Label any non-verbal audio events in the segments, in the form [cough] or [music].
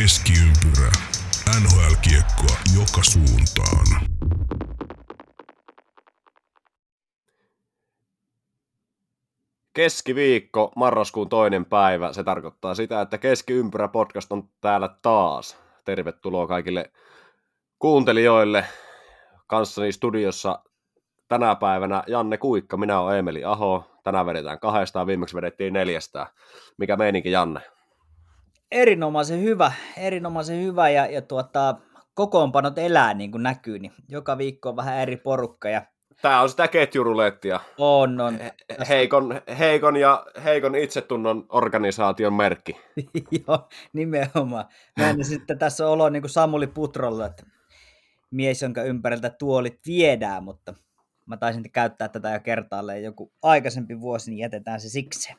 Keskiympyrä. NHL-kiekkoa joka suuntaan. Keskiviikko, marraskuun toinen päivä. Se tarkoittaa sitä, että Keskiympyrä podcast on täällä taas. Tervetuloa kaikille kuuntelijoille. Kanssani studiossa tänä päivänä Janne Kuikka, minä olen Emeli Aho. Tänään vedetään kahdestaan, viimeksi vedettiin neljästä. Mikä meininki, Janne? Erinomaisen hyvä, erinomaisen hyvä ja, ja tuota, kokoonpanot elää niin kuin näkyy, niin joka viikko on vähän eri porukka ja Tämä on sitä ketjurulettia. on, on. Heikon, heikon ja heikon itsetunnon organisaation merkki. [laughs] Joo, nimenomaan. Näin, sitten tässä on olo niin kuin Samuli Putrolla, että mies, jonka ympäriltä tuolit viedään, mutta mä taisin käyttää tätä jo kertaalleen joku aikaisempi vuosi, niin jätetään se siksi.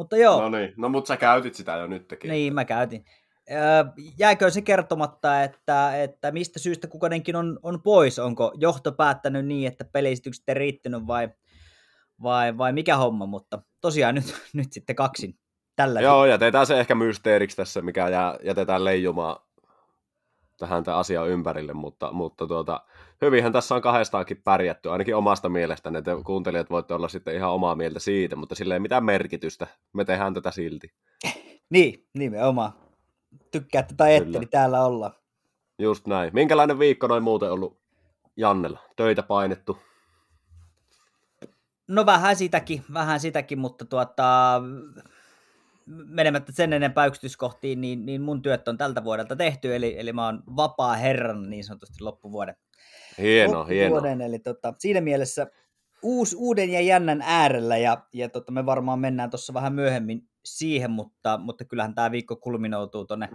Mutta joo, No niin, no mutta sä käytit sitä jo nytkin. niin mä käytin. Öö, Jääkö se kertomatta, että, että mistä syystä kukainenkin on, on pois? Onko johto päättänyt niin, että peliesitykset ei riittänyt vai, vai, vai mikä homma? Mutta tosiaan nyt, [laughs] nyt sitten kaksin tällä Joo, jätetään se ehkä mysteeriksi tässä, mikä jää, jätetään leijumaan tähän tämän asian ympärille, mutta, mutta tuota, hyvinhän tässä on kahdestaankin pärjätty, ainakin omasta mielestäni, että kuuntelijat voitte olla sitten ihan omaa mieltä siitä, mutta sillä ei mitään merkitystä, me tehdään tätä silti. [laughs] Niin, nimenomaan. Tykkäätte tai ette, Kyllä. niin täällä ollaan. Just näin. Minkälainen viikko noin muuten ollut Jannella? Töitä painettu? No vähän sitäkin, vähän sitäkin, mutta tuota, menemättä sen enempää yksityiskohtiin, niin, niin mun työt on tältä vuodelta tehty, eli, eli mä oon vapaa herran niin sanotusti loppuvuoden. Hieno, hieno. eli tota, siinä mielessä uus, uuden ja jännän äärellä, ja, ja tota, me varmaan mennään tuossa vähän myöhemmin siihen, mutta, mutta kyllähän tämä viikko kulminoutuu tuonne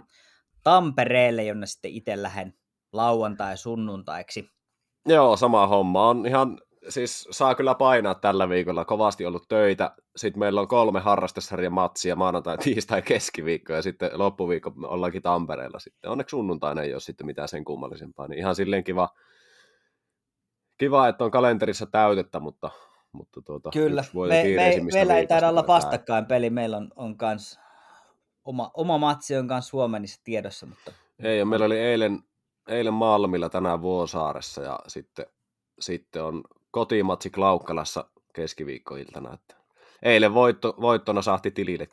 Tampereelle, jonne sitten itse lähden lauantai sunnuntaiksi. Joo, sama homma. On ihan, siis saa kyllä painaa tällä viikolla. Kovasti ollut töitä. Sitten meillä on kolme harrastesarjan matsia, maanantai, tiistai, keskiviikko ja sitten loppuviikko ollaankin Tampereella sitten. Onneksi sunnuntaina ei ole sitten mitään sen kummallisempaa. Niin ihan silleen kiva, kiva että on kalenterissa täytettä, mutta, mutta tuota, Kyllä, me, me, meillä ei taida olla vastakkain peli, meillä on, on kans oma, oma matsi on kans Suomenissa tiedossa, mutta Ei, ja meillä oli eilen, eilen Malmilla tänään Vuosaaressa ja sitten, sitten on kotimatsi Klaukkalassa keskiviikkoiltana. Että eilen voitto, voittona sahti tilille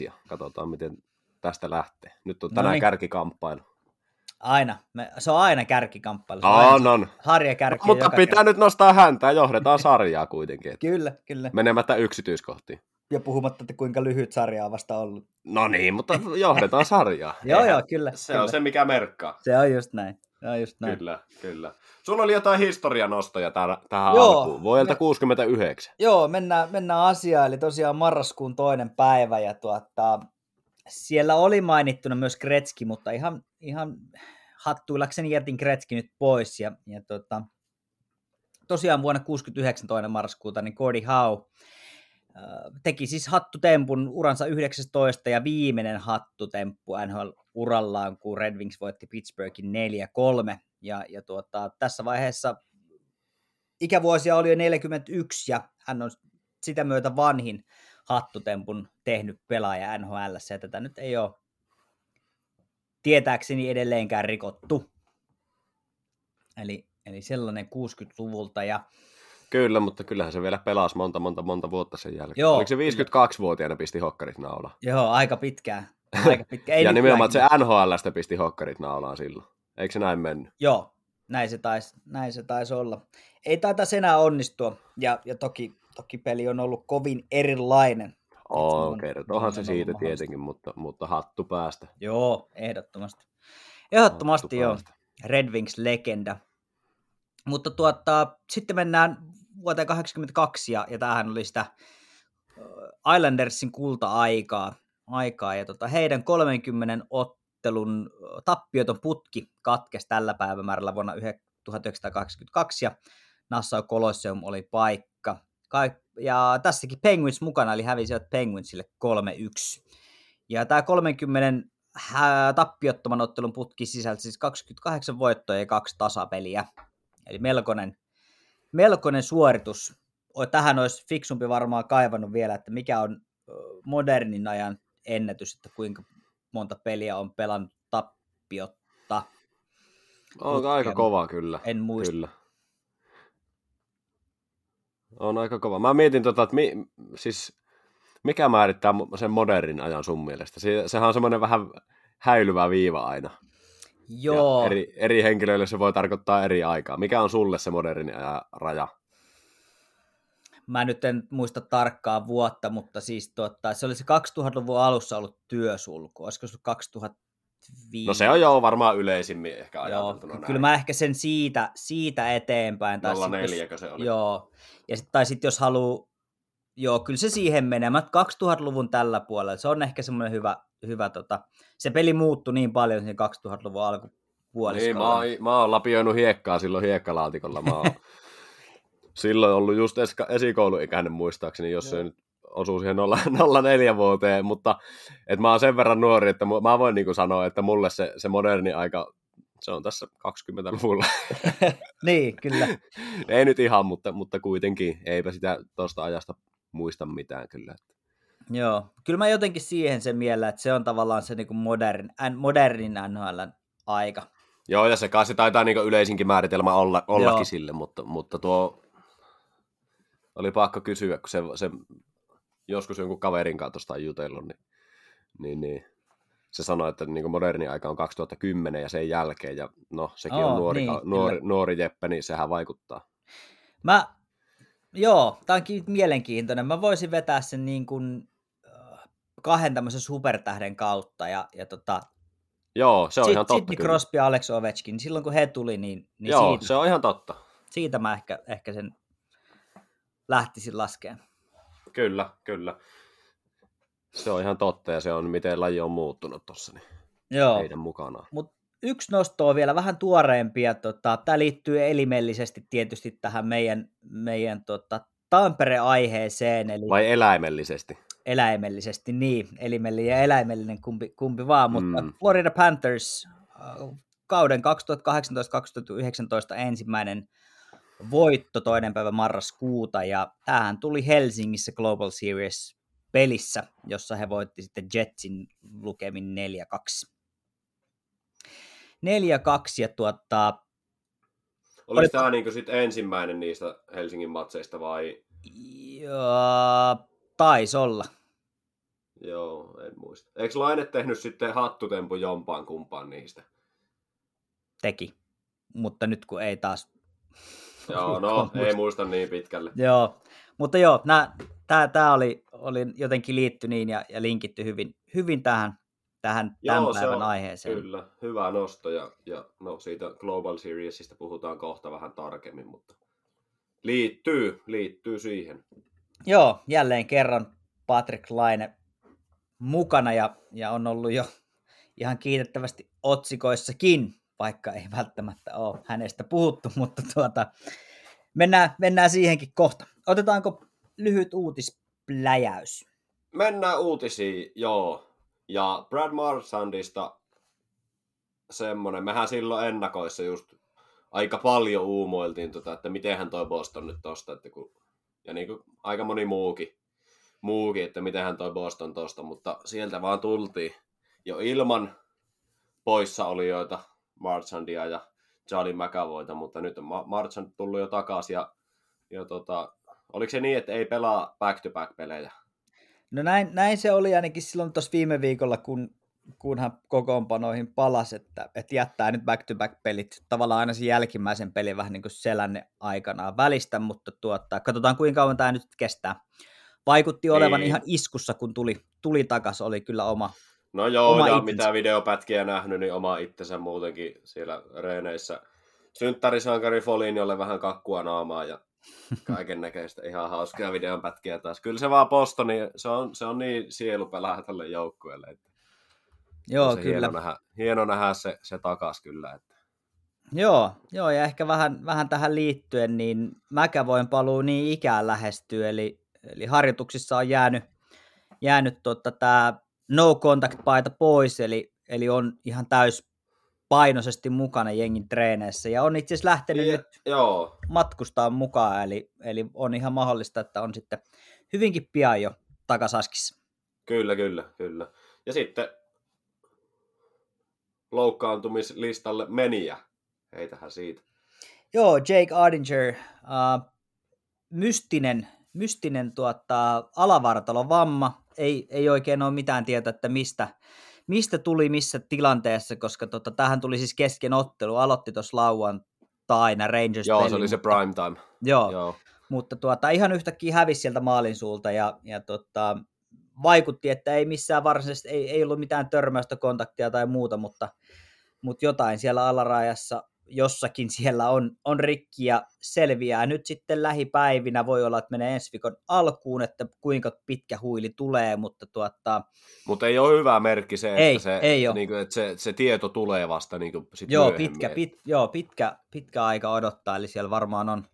10-5 ja katsotaan miten tästä lähtee. Nyt on tänään Noniin. kärkikamppailu. Aina, me, se on aina kärkikamppailu. se on aina On, se on. Harjakärki Mutta pitää nyt nostaa häntä ja johdetaan sarjaa kuitenkin. että Kyllä, kyllä. Menemättä yksityiskohtiin. Ja puhumatta, että kuinka lyhyt sarja on vasta ollut. No niin, mutta johdetaan sarjaa. [laughs] Joo, Eihän- joo, kyllä. Se kyllä. on se, mikä merkkaa. se on just näin. Se on just näin. Kyllä, kyllä. Sulla oli jotain historianostoja tähän, tähän Joo. alkuun. Vuodelta Me- 69. Joo, mennään, mennään asiaan, eli tosiaan marraskuun toinen päivä, ja tuota, siellä oli mainittuna myös Kretski, mutta ihan, ihan hattuillakseni jätin Kretski nyt pois, ja, ja tuota, tosiaan vuonna 69 toinen marraskuuta, niin Gordy Howe äh, teki siis hattutempun uransa 19 ja viimeinen hattutemppu NHL-urallaan, kun Red Wings voitti Pittsburghin 4-3, ja, ja tuota, tässä vaiheessa ikävuosia oli jo 41 ja hän on sitä myötä vanhin hattutempun tehnyt pelaaja NHL, ja tätä nyt ei ole tietääkseni edelleenkään rikottu. Eli, eli sellainen 60-luvulta ja Kyllä, mutta kyllähän se vielä pelasi monta, monta, monta vuotta sen jälkeen. Joo, Oliko se 52-vuotiaana pisti hokkarit naulaan? joo, aika pitkään. Aika pitkä. ja nimenomaan, että se NHLstä pisti hokkarit naulaan silloin. Eikö se näin mennyt? Joo, näin se taisi, näin se taisi olla. Ei taitaisi enää onnistua, ja, ja toki, toki peli on ollut kovin erilainen. On- kertoohan on se siitä mahdollista. tietenkin, mutta, mutta hattu päästä. Joo, ehdottomasti. Ehdottomasti Hattu joo. päästä. Red Wings-legenda. Mutta tuota, sitten mennään vuoteen 82 ja, ja tämähän oli sitä Islandersin kulta-aikaa. Aikaa, ja tota, heidän 30 ottelun tappioton putki katkesi tällä päivämäärällä vuonna yhe- 1982 ja Nassau Colosseum oli paikka. Kaik- ja tässäkin Penguins mukana, eli hävisivät Penguinsille 3-1. Ja tämä 30 hä- tappiottoman ottelun putki sisälti siis 28 voittoa ja kaksi tasapeliä. Eli melkoinen, melkoinen suoritus. Tähän olisi fiksumpi varmaan kaivannut vielä, että mikä on modernin ajan ennätys, että kuinka monta peliä on pelannut tap- tappiotta. On aika kova kyllä. En muista. Kyllä. On aika kova. Mä mietin tota, että mi, siis, mikä määrittää sen modernin ajan sun mielestä? Se, sehän on semmoinen vähän häilyvä viiva aina. Joo, Ja eri, eri henkilöille se voi tarkoittaa eri aikaa. Mikä on sulle se moderni ajan raja? mä nyt en muista tarkkaa vuotta, mutta siis tuota, se oli se 2000-luvun alussa ollut työsulku. Olisiko se ollut 2005? No se on jo varmaan yleisimmin ehkä Joo, ajateltuna ky- kyllä mä ehkä sen siitä, siitä eteenpäin. Tai sit 04 jos, se oli. Joo, ja sit, tai sitten jos haluaa, joo, kyllä se siihen menee. Mä 2000-luvun tällä puolella, se on ehkä semmoinen hyvä, hyvä tota, se peli muuttui niin paljon sen 2000-luvun Niin, alkupuoliskolla. mä, oon, mä oon lapioinut hiekkaa silloin hiekkalaatikolla. Mä oon [laughs] silloin ollut just esikouluikäinen muistaakseni, jos se Joo. nyt osuu siihen 0, 04 [laughs] vuoteen, mutta et mä oon sen verran nuori, että mä voin niinku sanoa, että mulle se, se moderni aika, se on tässä 20-luvulla. [laughs] niin, kyllä. [laughs] Ei nyt ihan, mutta, mutta kuitenkin, eipä sitä tuosta ajasta muista mitään kyllä. Joo, kyllä mä jotenkin siihen sen mielellä, että se on tavallaan se niin modern, modernin NHL aika. Joo, ja se kai se taitaa niinku yleisinkin määritelmä olla, ollakin Joo. sille, mutta, mutta tuo oli pakko kysyä, kun se, se joskus jonkun kaverin kanssa tuosta jutellut, niin, niin, niin se sanoi, että niin moderni aika on 2010 ja sen jälkeen, ja no sekin Oo, on nuori, niin, kyllä. nuori, nuori Jeppe, niin sehän vaikuttaa. Mä, joo, tää onkin mielenkiintoinen. Mä voisin vetää sen niin kuin äh, kahden tämmöisen supertähden kautta ja, ja tota, Joo, se on Sid- ihan totta Sidney. Crosby ja Alex Ovechkin, silloin kun he tuli, niin, niin Joo, siitä, se on ihan totta. siitä mä ehkä, ehkä sen lähtisin laskemaan. Kyllä, kyllä. Se on ihan totta, ja se on miten laji on muuttunut tuossa niin Joo, heidän mukanaan. mutta yksi nosto on vielä vähän tuoreempia. Tota, Tämä liittyy elimellisesti tietysti tähän meidän, meidän tota, Tampere-aiheeseen, eli Vai eläimellisesti? eläimellisesti, niin, elimellinen ja eläimellinen kumpi, kumpi vaan, mutta Mm. Florida Panthers äh, kauden 2018-2019 ensimmäinen voitto toinen päivä marraskuuta, ja tämähän tuli Helsingissä Global Series pelissä, jossa he voitti sitten Jetsin lukemin 4-2. 4-2 ja tuota, Oliko Oli- tämä niin sit ensimmäinen niistä Helsingin matseista vai? ja, taisi olla. Joo, en muista. Eikö Laine tehnyt sitten hattutempu jompaan kumpaan niistä? Teki, mutta nyt kun ei taas Joo, no ei muista niin pitkälle. Joo, mutta joo, tämä oli, oli jotenkin liitty niin ja, ja linkitty hyvin, hyvin tähän, tähän tämän Joo, se päivän on aiheeseen. Kyllä, hyvä nosto ja, ja no siitä Global Seriesistä puhutaan kohta vähän tarkemmin, mutta liittyy, liittyy siihen. Joo, jälleen kerran Patrick Laine mukana ja, ja on ollut jo ihan kiitettävästi otsikoissakin, vaikka ei välttämättä ole hänestä puhuttu, [laughs] mutta tuota, mennään, mennään siihenkin kohta. Otetaanko lyhyt uutispläjäys? Mennään uutisiin, joo. Ja Brad Marsandista semmonen, mehän silloin ennakoissa just aika paljon uumoiltiin, tota, että mitenhän toi Boston nyt tosta, että kun, ja niin kuin aika moni muukin, muukin, että mitenhän toi Boston tosta, mutta sieltä vaan tultiin jo ilman poissaolijoita, Marchandia ja Charlie McAvoyta, mutta nyt on Ma- Marchand tullut jo takaisin ja, ja tota, oliko se niin, että ei pelaa back-to-back-pelejä? No näin, näin se oli ainakin silloin tuossa viime viikolla, kun, kun hän kokoonpanoihin palasi, että, että jättää nyt back-to-back-pelit tavallaan aina sen jälkimmäisen pelin vähän niin kuin selänne aikanaan välistä, mutta tuota, katsotaan kuinka kauan tämä nyt kestää. Vaikutti olevan Niin. ihan iskussa, kun tuli, tuli takaisin, oli kyllä oma. No joo, Oma ja itsensä. mitä videopätkiä nähnyt, niin oma itsensä muutenkin siellä reeneissä. Synttärisankari Foliniolle vähän kakkua naamaa ja [laughs] kaiken näköistä ihan hauskaa videonpätkiä taas. Kyllä se vaan Bostoni, se on, se on niin sielupelaaja tälle joukkueelle. Että Joo, kyllä. Hieno nähdä, hieno nähdä se, se takas kyllä. Että. Joo, joo, ja ehkä vähän, vähän tähän liittyen, niin McAvoyn paluu niin ikään lähestyy, eli, eli harjoituksissa on jäänyt, jäänyt tota, tämä no contact paita pois, eli, eli on ihan täyspainoisesti mukana jengin treeneissä, ja on itse asiassa lähtenyt Ja- nyt Joo, matkustaa mukaan, eli, eli on ihan mahdollista, että on sitten hyvinkin pian jo takasaskissa. kyllä, kyllä, kyllä. Ja sitten loukkaantumislistalle meniä. Heitähän siitä. Joo, Jake Ardinger, uh, mystinen, mystinen tuota, alavartalon vamma. Ei, ei oikein ole mitään tietoa, että mistä, mistä tuli missä tilanteessa, koska tota, tähän tuli siis kesken ottelu. Aloitti tuossa lauantaina Rangers Joo, se oli se prime time. Joo, Joo. mutta tuota, ihan yhtäkkiä hävisi sieltä maalin suulta ja, ja tota, vaikutti, että ei missään varsinaisesti, ei, ei ollut mitään törmäystä, kontaktia tai muuta, mutta, mutta jotain siellä alarajassa jossakin siellä on, on rikki ja selviää. Nyt sitten lähipäivinä voi olla, että menee ensi viikon alkuun, että kuinka pitkä huili tulee, mutta tuota... Mutta ei ole hyvä merkki se, ei, että, se, ei niin kuin, että se, se, tieto tulee vasta niin kuin sit joo, pitkä, pit, joo pitkä, pitkä aika odottaa, eli siellä varmaan on,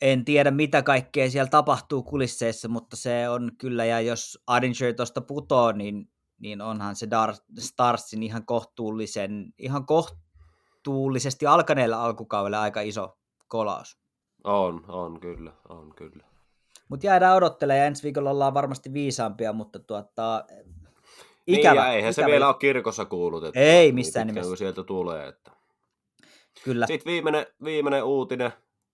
en tiedä mitä kaikkea siellä tapahtuu kulisseissa, mutta se on kyllä, ja jos Adinger tuosta putoo, niin, niin onhan se Dar- Starsin ihan kohtuullisen, ihan koht, kohtuullisesti alkaneella alkukaudella aika iso kolaus. On, on kyllä, on kyllä. Mutta jäädään odottelemaan ja ensi viikolla ollaan varmasti viisaampia, mutta tuota, ikävä. Niin, eihän ikävä. se vielä ole kirkossa kuullut. Että Ei missään niin nimessä. sieltä tulee. Että... Kyllä. Sitten viimeinen, viimeinen uutinen,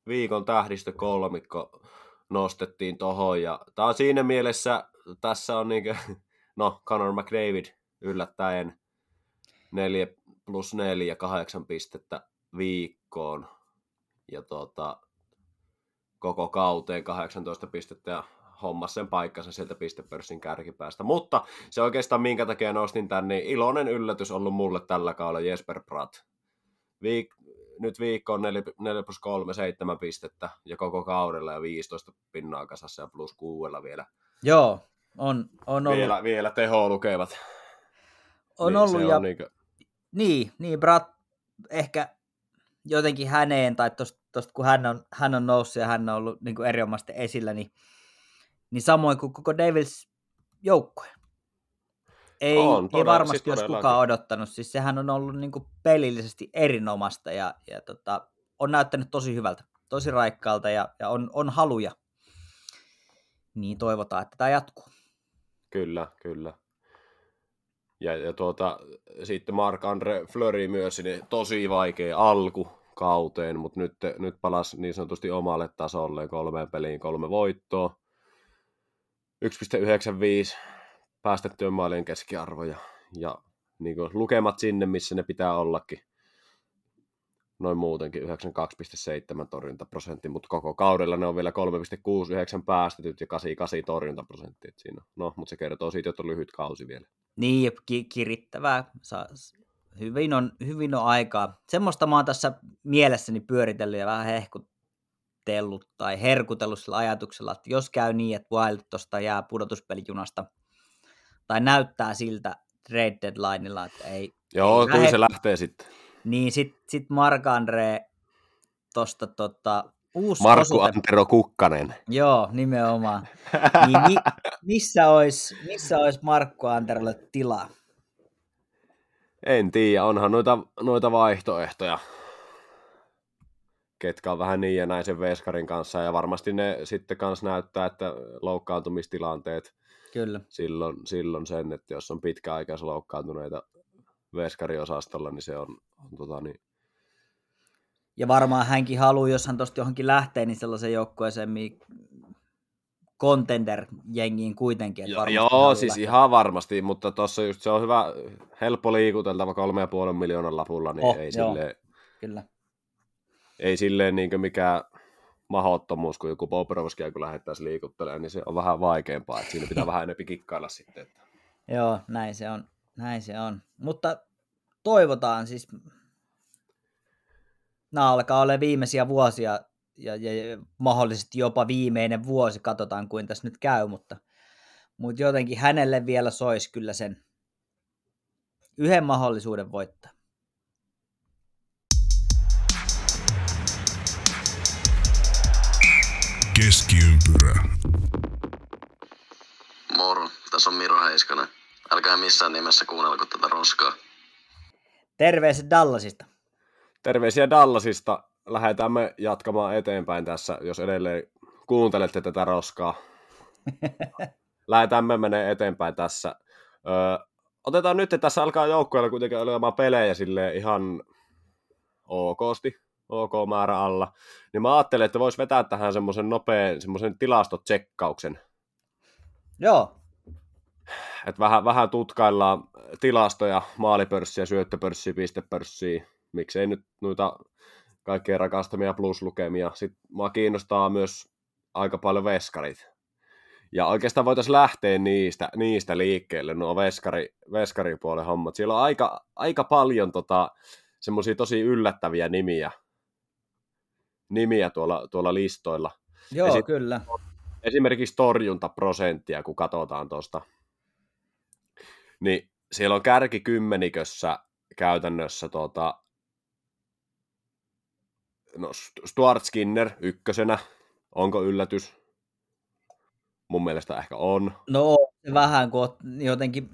viikon tähdistö kolmikko nostettiin tohon. Ja tämä on siinä mielessä, tässä on niin kuin, [laughs] no Conor McDavid yllättäen neljä plus 4, kahdeksan pistettä viikkoon. Ja tota, koko kauteen 18 pistettä ja hommas sen paikkansa sieltä pistepörssin kärkipäästä. Mutta se oikeastaan minkä takia nostin tän, niin iloinen yllätys ollut mulle tällä kaudella Jesper Pratt. Viik- nyt viikko on 4, 4 plus 3, 7 pistettä ja koko kaudella ja 15 pinnaa kasassa ja plus kuuella vielä. Joo, on, on ollut. Vielä, vielä teho lukevat. On niin ollut ja on niin kuin... Niin, niin Brad ehkä jotenkin häneen, tai tuosta kun hän on, hän on noussut ja hän on ollut niin erinomaisesti esillä, niin, niin samoin kuin koko Devils joukkue. Ei, on, ei varmasti siis olisi kukaan odottanut. Siis sehän on ollut niin kuin pelillisesti erinomasta ja, ja tota, on näyttänyt tosi hyvältä, tosi raikkaalta ja, ja on, on haluja. Niin toivotaan, että tämä jatkuu. Kyllä, kyllä. Ja, ja tuota, sitten Mark-Andre Fleury myös niin tosi vaikea alku kauteen, mutta nyt, nyt palasi niin sanotusti omalle tasolle kolmeen peliin kolme voittoa. 1,95 päästettyön maalien keskiarvoja ja niin kuin, lukemat sinne, missä ne pitää ollakin. Noin muutenkin 92,7 torjuntaprosentti, mutta koko kaudella ne on vielä 3,69 päästetyt ja 88 torjuntaprosentti. Siinä. No, mutta se kertoo siitä, että on lyhyt kausi vielä. Niin, ki- kirittävää. Hyvin on, hyvin on aikaa. Semmoista mä oon tässä mielessäni pyöritellyt ja vähän hehkutellut tai herkutellut sillä ajatuksella, että jos käy niin, että Wild tuosta jää pudotuspelijunasta tai näyttää siltä trade deadlineilla, että ei... Joo, ei kyllä lähe... se lähtee sitten. Niin sitten sit Mark-Andre tuosta tota, uusi Markku osoite. Antero Kukkanen. Joo, nimenomaan. Niin, mi, missä olisi missä olis Markku Anterolle tilaa? En tiedä, onhan noita, noita vaihtoehtoja, ketkä on vähän niin ja näin sen Veskarin kanssa, ja varmasti ne sitten kanssa näyttää, että loukkaantumistilanteet Kyllä. Silloin, silloin sen, että jos on pitkäaikaisia loukkaantuneita veskariosastolla, niin se on, on tota niin, ja varmaan hänkin haluaa, jos hän tuosta johonkin lähtee, niin sellaisen joukkueeseen, contender-jengiin kuitenkin. Että jo, joo, siis lähteä. ihan varmasti, mutta tuossa just se on hyvä, helppo liikuteltava kolme ja puolen miljoonan lapulla, niin oh, ei, silleen, Kyllä. ei silleen niin mikään mahottomuus, kun joku Bobrovskia kun lähettäisiin liikuttelemaan, niin se on vähän vaikeampaa, että siinä pitää vähän enemmän kikkailla sitten. Että. Joo, näin se on. Näin se on. Mutta toivotaan siis, nämä alkaa olla viimeisiä vuosia ja, ja, ja mahdollisesti jopa viimeinen vuosi, katsotaan kuin tässä nyt käy, mutta, mutta jotenkin hänelle vielä soisi kyllä sen yhden mahdollisuuden voittaa. Keskiympyrä. Moro, tässä on Miro Heiskanen. Älkää missään nimessä kuunnelko tätä roskaa. Terveiset Dallasista. Terveisiä Dallasista. Lähdetään me jatkamaan eteenpäin tässä, jos edelleen kuuntelette tätä roskaa. [laughs] Lähdetään me menee eteenpäin tässä. Öö, otetaan nyt, että tässä alkaa joukkueella kuitenkin olemaan pelejä sille ihan okosti, ok määrä alla, niin mä ajattelin, että vois vetää tähän semmoisen nopean, semmoisen tilastotsekkauksen. Joo, Että vähän, vähän tutkaillaan tilastoja, maalipörssiä, syöttöpörssiä, pistepörssiä, miksei nyt noita kaikkein rakastamia pluslukemia. Sitten mua kiinnostaa myös aika paljon veskarit. Ja oikeastaan voitaisiin lähteä niistä, niistä liikkeelle, nuo veskari, veskaripuolen hommat. Siellä on aika, aika paljon tota, semmoisia tosi yllättäviä nimiä, nimiä tuolla, tuolla listoilla. joo sit- kyllä. Esimerkiksi torjuntaprosenttia, kun katsotaan tuosta, niin siellä on kärkikymmenikössä käytännössä tota, no Stuart Skinner ykkösenä, onko yllätys? Mun mielestä ehkä on. No vähän, kun oot jotenkin,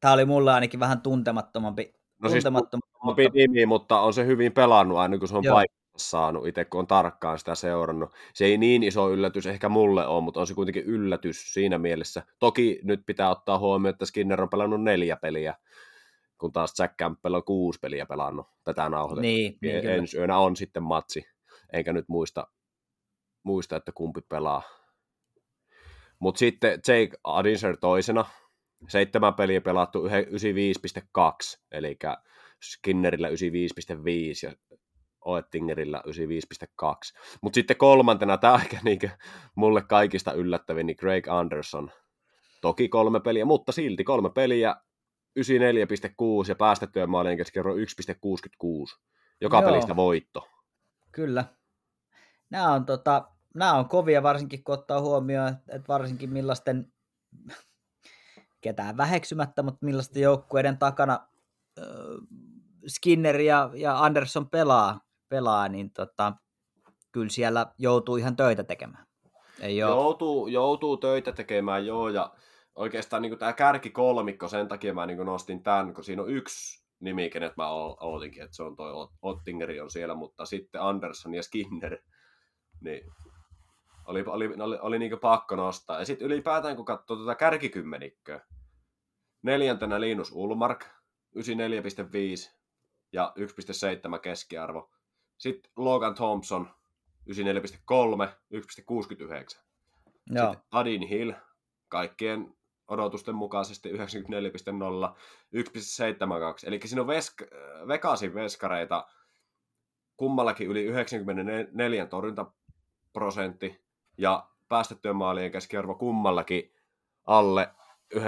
tämä oli mulle ainakin vähän tuntemattomampi. No siis tuntemattomampi Opi nimi, mutta on se hyvin pelannut aina, kun se on Joo. paikassa saanut, itse kun on tarkkaan sitä seurannut. Se ei niin iso yllätys ehkä mulle ole, mutta on se kuitenkin yllätys siinä mielessä. Toki nyt pitää ottaa huomioon, että Skinner on pelannut neljä peliä, kun taas Jack Campbell on kuusi peliä pelannut tätä nauhoitettua. Niin, niin kyllä. Ensi yönä on sitten matsi, enkä nyt muista, muista että kumpi pelaa. Mutta sitten Jake Adinser toisena, seitsemän peliä pelattu yhe- 95,2, eli Skinnerillä 95,5 ja Oettingerillä 95,2. Mutta sitten kolmantena, tämä aika niinku mulle kaikista yllättävin, niin Craig Anderson. Toki kolme peliä, mutta silti kolme peliä, 94,6 ja päästettyjen maalien keskiarvo 1,66. Joka Joo. pelistä voitto. Kyllä. Nämä on, tota, nämä on kovia, varsinkin kun ottaa huomioon, että varsinkin millaisten, ketään väheksymättä, mutta millaisten joukkueiden takana äh, Skinner ja, ja Anderson pelaa, pelaa niin tota, kyllä siellä joutuu ihan töitä tekemään. Ei ole, Joutuu, joutuu töitä tekemään, joo, ja oikeastaan niin tämä kärki kolmikko, sen takia mä niin nostin tämän, kun siinä on yksi nimi, kenet mä ootinkin, että se on toi Ot- Ottingeri on siellä, mutta sitten Anderson ja Skinner, niin oli, oli, oli, oli niin pakko nostaa. Ja sitten ylipäätään, kun katsoo tuota kärkikymmenikköä, neljäntenä Linus Ulmark, 94,5 ja 1,7 keskiarvo. Sitten Logan Thompson, 94,3, 1,69. joo, Sitten Adin Hill, kaikkien odotusten mukaisesti 94,0, 1,72. Eli siinä on vesk- Vegasin veskareita kummallakin yli 94 torjuntaprosentti ja päästettyjen maalien keskiarvo kummallakin alle 1,75,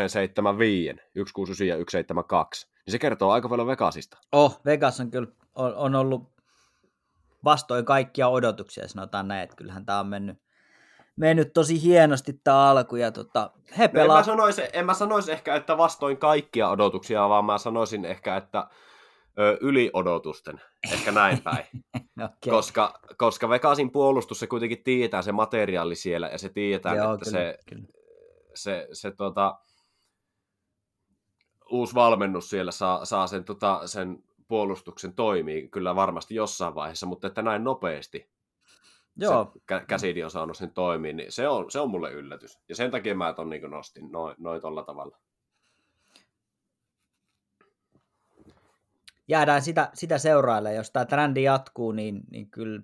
1,69 ja 1,72. Niin se kertoo aika paljon Vegasista. oh, Vegas on kyllä on, on ollut vastoin kaikkia odotuksia, sanotaan näin, että kyllähän tämä on mennyt, mennyt tosi hienosti tämä alku, ja tota, he No en, pelaa... mä sanoisi, en mä sanoisi ehkä, että vastoin kaikkia odotuksia, vaan mä sanoisin ehkä, että ö, yli odotusten. Ehkä näin päin. [laughs] okay. koska, koska Vegasin puolustus, se kuitenkin tietää se materiaali siellä, ja se tietää, Joo, että kyllä, se, kyllä. se, se tota, uusi valmennus siellä saa, saa sen, tota, sen puolustuksen toimii kyllä varmasti jossain vaiheessa, mutta että näin nopeasti Joo, se kä- käsidi on saanut sen toimii, niin se on, se on mulle yllätys. Ja sen takia mä ton niin nostin noin noi tolla tavalla. jäädään sitä, sitä seuraille. Jos tämä trendi jatkuu, niin, niin kyllä,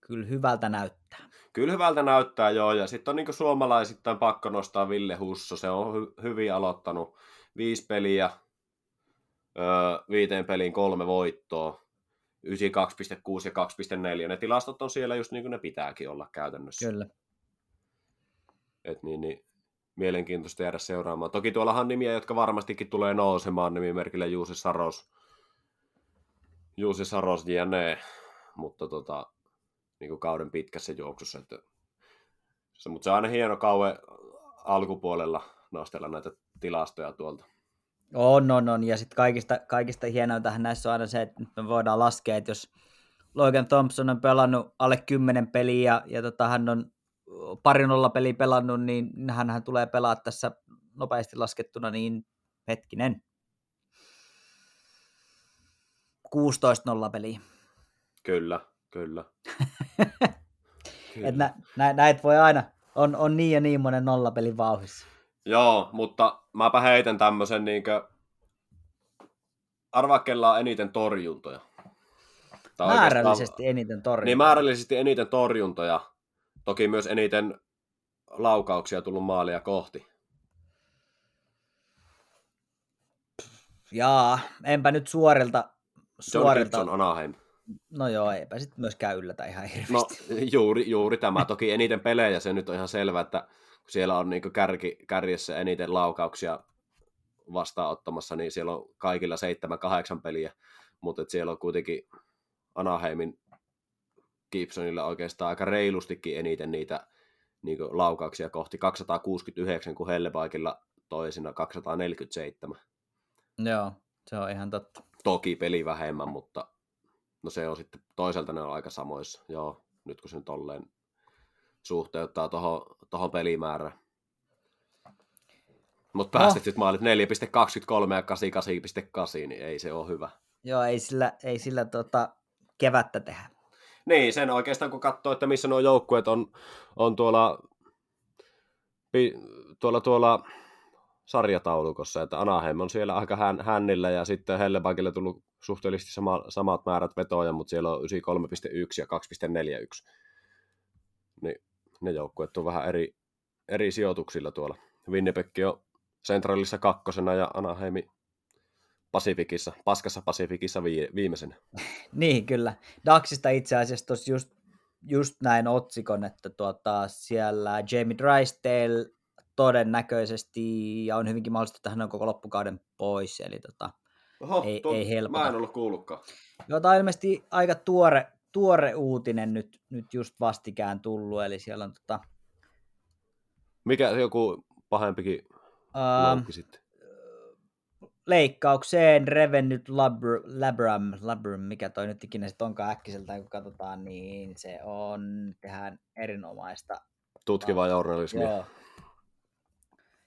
kyllä hyvältä näyttää. Kyllä hyvältä näyttää joo, ja sitten on niin suomalaisittain pakko nostaa Ville Husso, se on hy- hyvin aloittanut viisi peliä, öö, viiteen peliin kolme voittoa, 92,6 ja 2,4, ne tilastot on siellä just niin kuin ne pitääkin olla käytännössä. Kyllä. Et niin, niin, mielenkiintoista jäädä seuraamaan. Toki tuollahan on nimiä, jotka varmastikin tulee nousemaan nimimerkillä Juuse Saros, Juuse Saros jne, mutta tota, niin kuin kauden pitkässä juoksussa. Että se, mutta se on aina hieno kauan alkupuolella nostella näitä tilastoja tuolta. On, on, on. Ja sitten kaikista, kaikista hienointahan näissä on aina se, että nyt me voidaan laskea, että jos Logan Thompson on pelannut alle 10 peliä ja, ja tota, hän on pari nolla peliä pelannut, niin hän tulee pelaa tässä nopeasti laskettuna, niin hetkinen, 16 nolla peliä. Kyllä, kyllä. [laughs] Et nä, nä, näitä voi aina, on, on niin ja niin monen nollapelin vauhissa. Joo, mutta mäpä heitän tämmöisen niinkö... Arvaa, on eniten torjuntoja. Tai Määrällisesti oikeastaan- eniten torjunta. Niin määrällisesti eniten torjuntoja. Toki myös eniten laukauksia tullut maalia kohti. Jaa, enpä nyt suorilta, John suorilta. Gibson, Anaheim. No joo, eipä sitten myöskään yllätä ihan hirveästi. No juuri, juuri tämä. Toki eniten pelejä, se nyt on ihan selvä, että kun siellä on niin kärki, kärjessä eniten laukauksia vastaanottamassa, niin siellä on kaikilla seitsemän, kahdeksan peliä, mutta siellä on kuitenkin Anaheimin Gibsonilla oikeastaan aika reilustikin eniten niitä niin laukauksia kohti 269, kun Hellebaikilla toisina 247. Joo, se on ihan totta. Toki peli vähemmän, mutta no se on sitten toisaalta ne on aika samoissa. Joo, nyt kun se nyt tolleen suhteuttaa tuohon toho pelimäärään. Mutta No. päästettyt maalit 4,23 ja 88,8, niin ei se ole hyvä. Joo, ei sillä, ei sillä tota, kevättä tehdä. Niin, sen oikeastaan kun katsoo, että missä nuo joukkueet on, on tuolla, pi, tuolla, tuolla sarjataulukossa, että Anaheim on siellä aika hän, hännillä ja sitten Hellebackille tullut suhteellisesti sama, samat määrät vetoja, mutta siellä on 93,1 ja 2,41. Niin ne joukkueet on vähän eri, eri sijoituksilla tuolla. Winnipeg on Centralissa kakkosena ja Anaheimi Pasifikissa, paskassa Pasifikissa vi, viimeisenä. [laughs] Niin, kyllä. Daxista itse asiassa tuossa just, just näin otsikon, että tuota, siellä Jamie Drysdale todennäköisesti, ja on hyvinkin mahdollista, että hän on koko loppukauden pois, eli tota, Oho, Ei- ei helpota. Mä en ollut kuullutkaan. Joo, tämä on ilmeisesti aika tuore, tuore uutinen nyt, nyt just vastikään tullut, eli siellä on tota, Mikä joku pahempikin loukki sitten? leikkaukseen revennyt labr, labram, labram, mikä toi nyt ikinä sitten onkaan äkkiseltä, kun katsotaan, niin se on tehdään erinomaista. Tutkiva journalismi. Joo.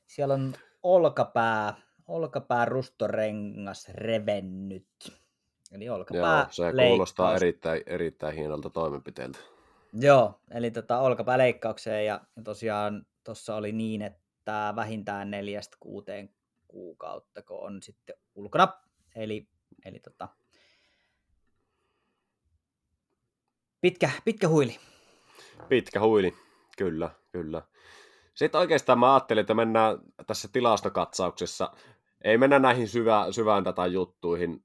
Siellä on olkapää, olkapää rustorengas revennyt. Eli olkapää Joo, se kuulostaa leikkaus. erittäin, erittäin hienolta toimenpiteeltä. Joo, eli tota olkapääleikkaukseen ja tosiaan tuossa oli niin, että vähintään neljästä kuuteen kuukautta, kun on sitten ulkona. Eli, eli tota, pitkä, pitkä huili. Pitkä huili, kyllä, kyllä. Sitten oikeastaan mä ajattelin, että mennään tässä tilastokatsauksessa, ei mennä näihin syvä, syvään dataan juttuihin,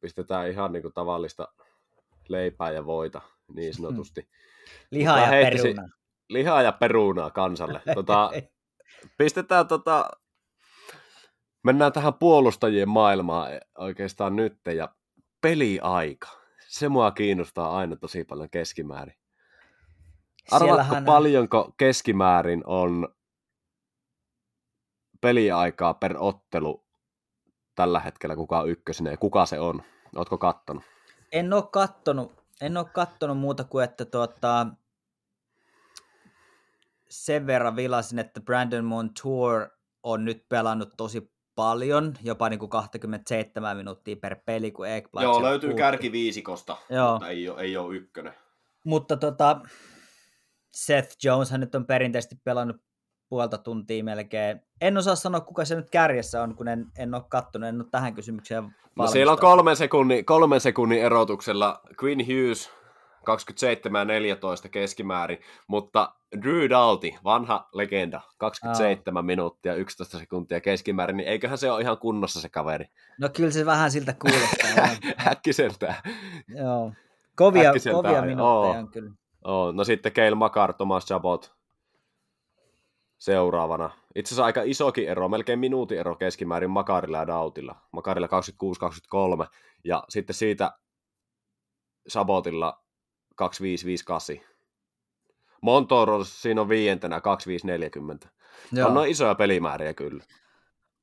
pistetään ihan niin kuin tavallista leipää ja voita, niin [laughs] sanotusti. Liha Mä ja heittäisin- peruna. Lihaa ja perunaa kansalle. [laughs] Tota, pistetään tota, mennään tähän puolustajien maailmaan oikeastaan nyt ja peliaika. Se mua kiinnostaa aina tosi paljon keskimäärin. Arvaatko Siellähän- paljonko keskimäärin on peliaikaa per ottelu tällä hetkellä, kuka on ykkösenä ja kuka se on? Ootko kattonut? En ole kattonut, en ole kattonut muuta kuin, että tuota, sen verran vilasin, että Brandon Montour on nyt pelannut tosi paljon, jopa niin kuin 27 minuuttia per peli, kun Ekblad Joo, löytyy puuttui. kärkiviisikosta, Joo. mutta ei ole, ei ole ykkönen. Mutta tota, Seth Joneshan nyt on perinteisesti pelannut puolta tuntia melkein. En osaa sanoa, kuka se nyt kärjessä on, kun en, en ole kattonut, en ole tähän kysymykseen No siellä on kolmen sekunnin, kolmen sekunnin erotuksella Quinn Hughes 27 ja 14 keskimäärin, mutta Drew Doughty, vanha legenda, 27 minuuttia 11 sekuntia keskimäärin, niin eiköhän se ole ihan kunnossa se kaveri. No kyllä se vähän siltä kuulostaa. [laughs] Äkkiseltään. Joo. Kovia, Äkkiseltään, kovia minuutteja on kyllä. Oh, no sitten Keil Makar, Thomas Chabot seuraavana. Itse asiassa aika isokin ero, melkein minuutin ero keskimäärin Makarilla ja Dautilla. Makarilla 26-23 ja sitten siitä Sabotilla 2558. Montoro siinä on viientenä 2540. Joo. On noin isoja pelimääriä kyllä.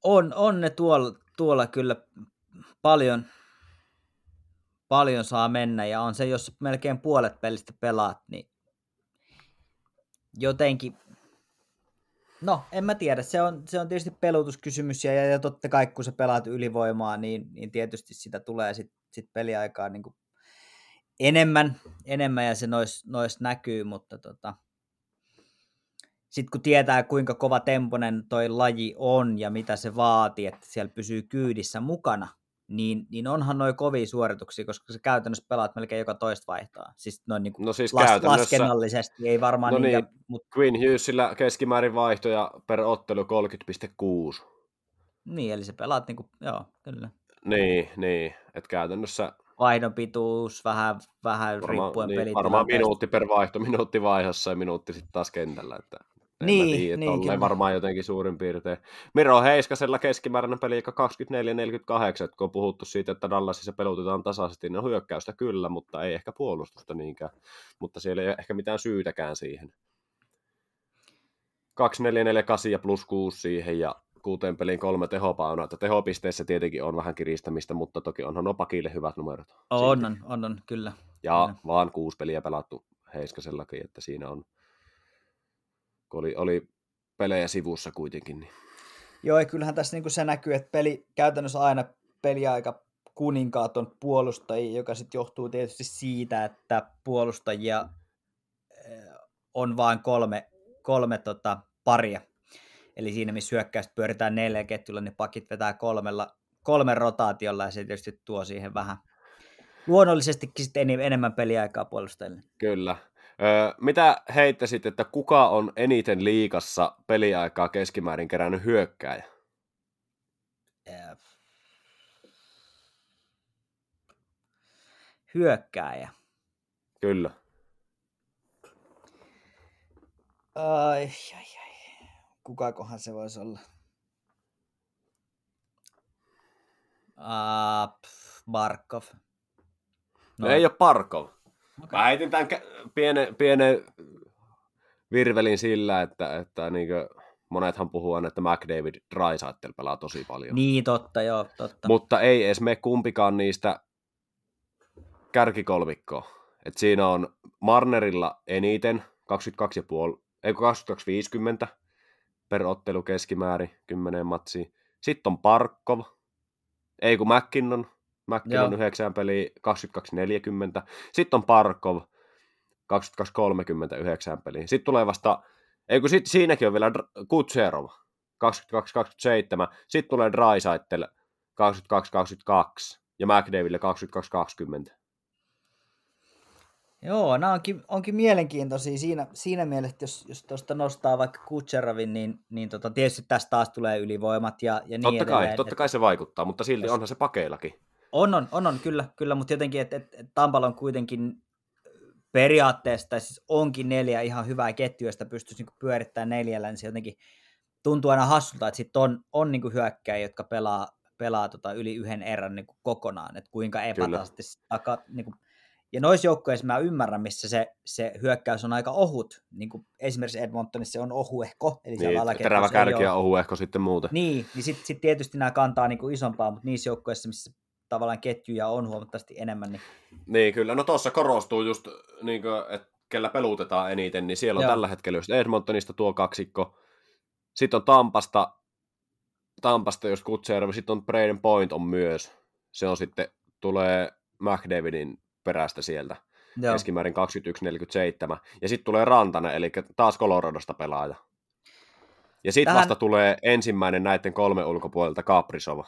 On, on ne tuolla, tuolla kyllä paljon, paljon saa mennä ja on se, jos melkein puolet pelistä pelaat, niin jotenkin, no en mä tiedä, se on, se on tietysti pelutuskysymys ja, ja totta kai kun sä pelaat ylivoimaa, niin, niin tietysti sitä tulee sit, sit peliaikaa niin kuin enemmän, enemmän ja se nois, nois näkyy, mutta tota, sitten kun tietää, kuinka kova temponen toi laji on ja mitä se vaatii, että siellä pysyy kyydissä mukana, niin, niin onhan noin kovia suorituksia, koska se käytännössä pelaat melkein joka toista vaihtaa. Siis noin niin kuin No siis las, käytännössä- laskennallisesti, ei varmaan No niin. mutta Queen Hughesillä keskimäärin vaihtoja per ottelu 30,6. niin, eli sä pelaat niin kuin, joo, kyllä. Niin, niin. Että käytännössä Vaihdon pituus, vähän, vähän varmaan, riippuen niin, varmaan minuutti per vaihto, minuutti vaihossa ja minuutti sitten taas kentällä. Että en Niin, mä tiedä, niin, tolleen varmaan jotenkin suurin piirtein. Miro Heiskasella keskimääräinen peli 24-48, että kun on puhuttu siitä, että Dallasissa pelutetaan tasaisesti, niin on hyökkäystä kyllä, mutta ei ehkä puolustusta niinkään. Mutta siellä ei ole ehkä mitään syytäkään siihen. 2448 ja plus 6 siihen ja kuuteen peliin kolme tehopaunaa. Että tehopisteissä tietenkin on vähän kiristämistä, mutta toki onhan Opakille hyvät numerot. On, on, on, kyllä. Ja Kyllä. vaan kuusi peliä pelattu Heiskasellakin, että siinä on, kun oli, oli pelejä sivussa kuitenkin. Niin. Joo, ja kyllähän tässä niin se näkyy, että peli, käytännössä aina peliaika kuninkaat on puolustajia, joka sitten johtuu tietysti siitä, että puolustajia eh, on vain kolme, kolme tota, paria. Eli siinä, missä hyökkäystä pyöritään neljä ketjulla, niin pakit vetää kolmella, kolmen rotaatiolla, ja se tietysti tuo siihen vähän luonnollisestikin sitten en- enemmän peliaikaa puolustajille. Kyllä. Öö, mitä heittäisit, että kuka on eniten liikassa peliaikaa keskimäärin kerännyt hyökkääjä? Eh, Hyökkääjä. Kyllä. Ai, ai, ai. Kukakohan se voisi olla? Uh, Barkov. No, ei ole Parkov. Okei. Mä heitin tämän pienen, pienen virvelin sillä, että, että niin monethan puhuu aina, että McDavid Drysaitel pelaa tosi paljon. Niin, totta, joo, totta. Mutta ei edes me kumpikaan niistä kärkikolmikkoa. Et siinä on Marnerilla eniten 22,5, ei kun 22,50 per ottelu keskimäärin 10 matsiin. Sitten on Parkov, ei kun McKinnon, McKinnon Joo. 9 peliä 22,40. Sitten on Parkov 22,39 peliä. Sitten tulee vasta, ei kun sit, siinäkin on vielä Kutserov 22,27. Sitten tulee Drysaitel 22-22 ja McDavidille 22-20. Joo, nämä onkin, onkin mielenkiintoisia siinä, siinä mielessä, jos, jos tuosta nostaa vaikka Kutserovin, niin, niin tota, tietysti tästä taas tulee ylivoimat ja, ja niin Totta kai, edelleen. totta kai se vaikuttaa, mutta silti Jos- onhan se pakeillakin. On, on, on, on kyllä, kyllä mutta jotenkin, että et, et Tampalla on kuitenkin periaatteessa, tai siis onkin neljä ihan hyvää ketjua, josta pystyisi niinku pyörittämään neljällä, niin se jotenkin tuntuu aina hassulta, että sitten on, on niinku hyökkäjiä, jotka pelaa, pelaa tota yli yhden erän niinku kokonaan, että kuinka epätasaisesti se taka, niinku, ja noissa joukkueissa mä ymmärrän, missä se, se hyökkäys on aika ohut, niin kuin esimerkiksi Edmontonissa se on ohuehko, eli Niin, terävä kärki ja ohuehko sitten muuten. niin, niin sitten sit tietysti nämä kantaa niinku isompaa, mutta niissä joukkueissa, missä tavallaan ketjuja on huomattavasti enemmän, niin Niin kyllä, no tuossa korostuu just, niin kuin, että kellä pelutetaan eniten, niin siellä on Joo. tällä hetkellä just Edmontonista tuo kaksikko. Sitten on Tampasta, Tampasta jos Kutserov, sitten on Braden Point on myös. Se on sitten, tulee McDavidin perästä sieltä. joo. keskimäärin 21-47. Ja sitten tulee Rantanen, eli taas Coloradosta pelaaja. Ja sitten Tähän- vasta tulee ensimmäinen näiden kolme ulkopuolelta Kaprizova,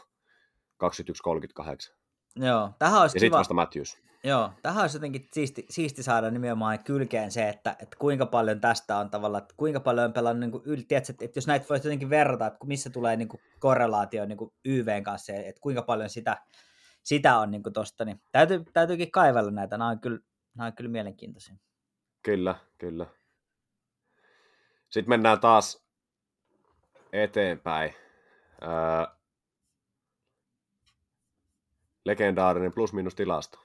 21-38. Joo, tähän olisi Ja kiva, vasta Matthews. joo, tähän olisi jotenkin siisti, siisti saada nimenomaan kylkeen se, että, että kuinka paljon tästä on tavallaan, että kuinka paljon on pelannut niin kuin tiedätkö, että, että jos näitä voisi jotenkin verrata, että missä tulee niin kuin korrelaatio niin kuin YVn kanssa, että kuinka paljon sitä, sitä on niin kuin tosta, niin täytyy, täytyykin kaivella näitä, nämä on kyllä, nämä on kyllä mielenkiintoisia. Kyllä, kyllä. Sitten mennään taas eteenpäin. Öö, legendaarinen plus-minus tilasto.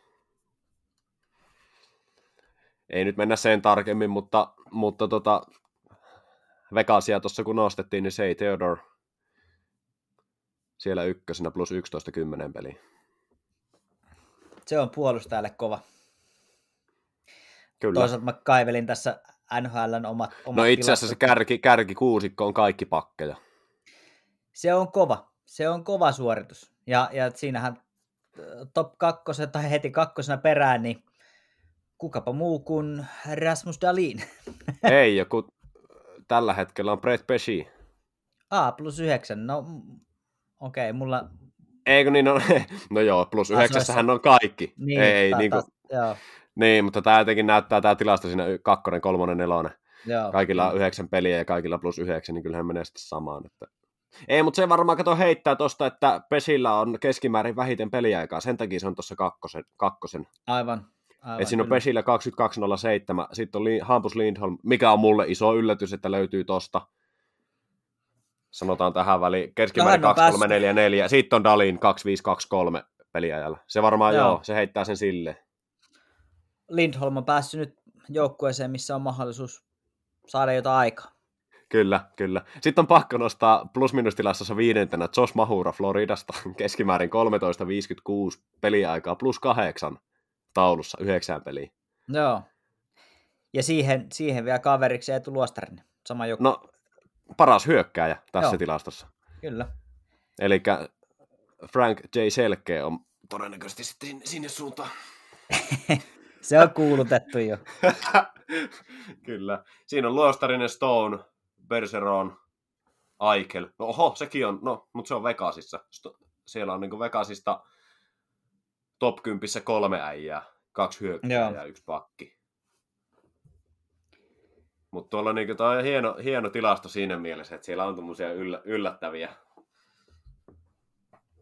Ei nyt mennä sen tarkemmin, mutta, mutta tota, Vegasia tuossa kun nostettiin, niin se ei Theodore siellä ykkösenä plus 11 10 peliä. Se on puolustajalle kova. Kyllä. Toisaalta mä kaivelin tässä NHLn omat, omat no itse asiassa se tilastot. kärki, kärki kuusikko on kaikki pakkeja. se on kova. Se on kova suoritus. Ja, ja siinähän äh, top kakkosen tai heti kakkosena perään, niin kukapa muu kuin Rasmus Dalin. [laughs] Ei, joku tällä hetkellä on Brett Pesci. A plus 9, no mm, okei, okay, mulla... Eikö niin on? [laughs] No joo, plus yhdeksässähän on kaikki. Niin, ei, ta- niin, kuin, joo, niin, mutta tämä jotenkin näyttää tämä tilasto siinä kakkonen, kolmonen, nelonen. joo. Kaikilla on yhdeksän peliä ja kaikilla plus yhdeksän, niin kyllähän menee sitten samaan. Että... Ei, mutta se varmaan kato heittää tosta, että Pesillä on keskimäärin vähiten peliaikaa. Sen takia se on tuossa kakkosen. kakkosen. Aivan. aivan Et siinä on kyllä. Pesillä 22.07, sitten on Hampus Lindholm, mikä on mulle iso yllätys, että löytyy tosta. Sanotaan tähän väliin, keskimäärin No hän on päässyt- 2344, sitten on Dalin 2523 peliajalla. Se varmaan joo, Joo. se heittää sen silleen. Lindholm on päässyt nyt joukkueeseen, missä on mahdollisuus saada jotain aikaa. Kyllä, kyllä. Sitten on pakko nostaa plus-minus-tilastossa viidentenä Josh Mahura Floridasta, [laughs] keskimäärin 13.56 peliaikaa, plus kahdeksan taulussa, yhdeksään peliin. Joo. Ja siihen, siihen vielä kaveriksi Eetu Luostarinen. Sama joku. No, paras hyökkääjä tässä Joo. tilastossa. Kyllä. Eli Frank J. Selke on todennäköisesti sitten sinne suuntaan. [laughs] Se on kuulutettu jo. [laughs] Kyllä. Siinä on Luostarinen, Stone, Bergeron, Aikel. No oho, sekin on, no, mutta se on Vegasissa. Siellä on niin Vegasista top 10 kolme äijää, kaksi hyökkääjää ja yksi pakki. Mutta tuolla niinku, on hieno, hieno tilasto siinä mielessä, että siellä on tämmöisiä yllä, yllättäviä.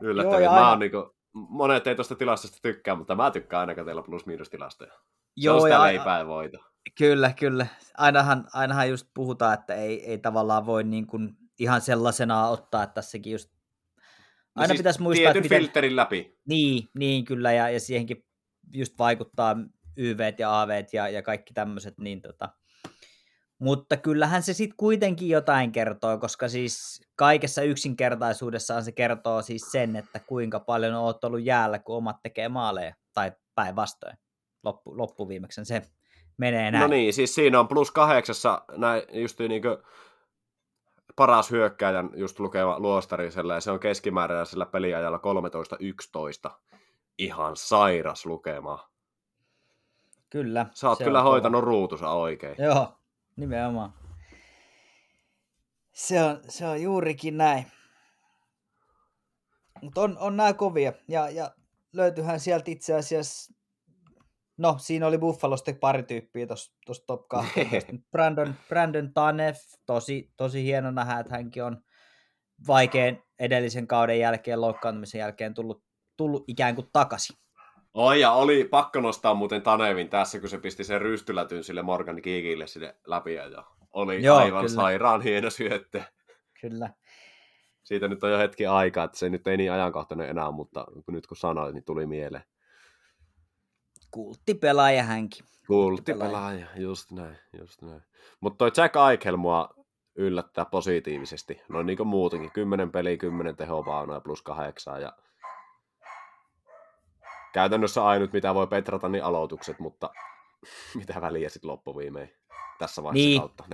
Yllättäviä. ja Mä aina- niinku, monet ei tuosta tilastosta tykkää, mutta mä tykkään aina katsella plus-miinus tilastoja. Se Joo, on sitä ja, leipää ja voita. Kyllä, kyllä. Ainahan, ainahan just puhutaan, että ei, ei tavallaan voi niin kuin ihan sellaisena ottaa, että tässäkin just... No Aina siis pitäisi muistaa, tietyn että miten... filterin läpi. Niin, niin kyllä, ja, ja siihenkin just vaikuttaa YV ja AV ja, ja kaikki tämmöiset, niin tota. Mutta kyllähän se sitten kuitenkin jotain kertoo, koska siis kaikessa yksinkertaisuudessaan se kertoo siis sen, että kuinka paljon oot ollut jäällä, kun omat tekee maaleja, tai päinvastoin. Loppu, loppuviimeksen se menee näin. No niin, siis siinä on plus kahdeksassa näin just niinku paras hyökkääjän just lukeva luostarisella, ja se on keskimääräisellä peliajalla 13-11. Ihan sairas lukema. Kyllä. Sä oot kyllä on kova. hoitanut ruutusa oikein. Joo, nimenomaan. Se on, se on juurikin näin. Mutta on, on nämä kovia. Ja, ja löytyyhän sieltä itse asiassa, no siinä oli Buffalosta pari tyyppiä tuossa top 12. Brandon, Brandon Tanev, tosi, tosi hieno nähdä, että hänkin on vaikean edellisen kauden jälkeen, loukkaantumisen jälkeen tullut, tullut ikään kuin takaisin. Oi, ja oli pakko nostaa muuten Tanevin tässä, kun se pisti sen rystylätyn sille Morgan Kiikille sille läpi, ja oli Joo, aivan kyllä. sairaan hieno syötte. Kyllä. Siitä nyt on jo hetki aikaa, että se nyt ei niin ajankohtainen enää, mutta nyt kun sanoin, niin tuli mieleen. Kulttipelaaja hänkin. Kulttipelaaja, just näin, just näin. Mutta toi Jack Eichel mua yllättää positiivisesti. Noin niin kuin muutenkin. 10 peliä, 10 tehopaunaa plus kahdeksan ja käytännössä ainut, mitä voi petrata, niin aloitukset, mutta [laughs] mitä väliä sitten loppuviimein tässä vaiheessa Niin. kautta.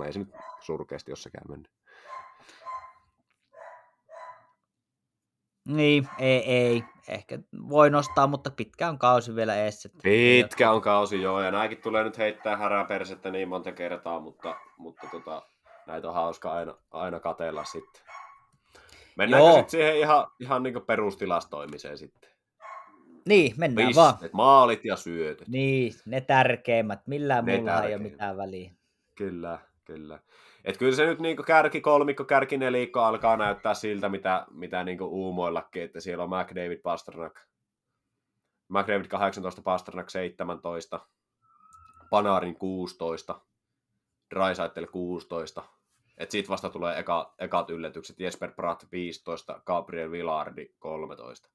44,7, ei se nyt surkeasti jossakaan mennyt. Niin, ei, ei. Ehkä voi nostaa, mutta pitkä on kausi vielä eessä. että- Pitkä on kausi, joo, ja nämäkin tulee nyt heittää härää persettä niin monta kertaa, mutta, mutta tota, näitä on hauska aina, aina katella sitten. Mennäänkö sitten siihen ihan, ihan niin perustilastoimiseen sitten? Niin, mennään vaan. Pisteet, maalit ja syötöt. Niin, ne tärkeimmät. Millään Ne muulla ei ole tärkeimmät. mitään väliä. Kyllä, kyllä. Et kyllä se nyt niin kärki kolmikko, kärki nelikko alkaa näyttää siltä, mitä, mitä niin uumoillakin, että siellä on McDavid, Pasternak, McDavid 18, Pasternak 17, Panarin 16, Drysaitel 16. Et siitä vasta tulee eka, ekat yllätykset. Jesper Pratt 15, Gabriel Villardi 13.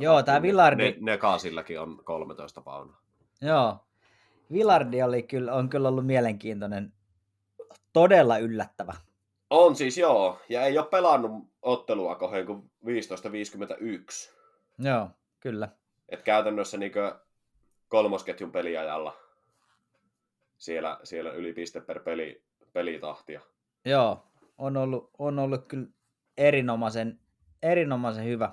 Joo, tää Villardi- Ne, Nekasillakin on 13 paunaa. Joo. Villardi oli kyllä, on kyllä ollut mielenkiintoinen, todella yllättävä. On siis joo, ja ei ole pelannut ottelua kohden kuin 15-51. Joo, kyllä. Et käytännössä niin kolmosketjun peliajalla siellä, siellä yli piste per peli, pelitahtia. Joo, on ollut, on ollut kyllä erinomaisen, erinomaisen hyvä.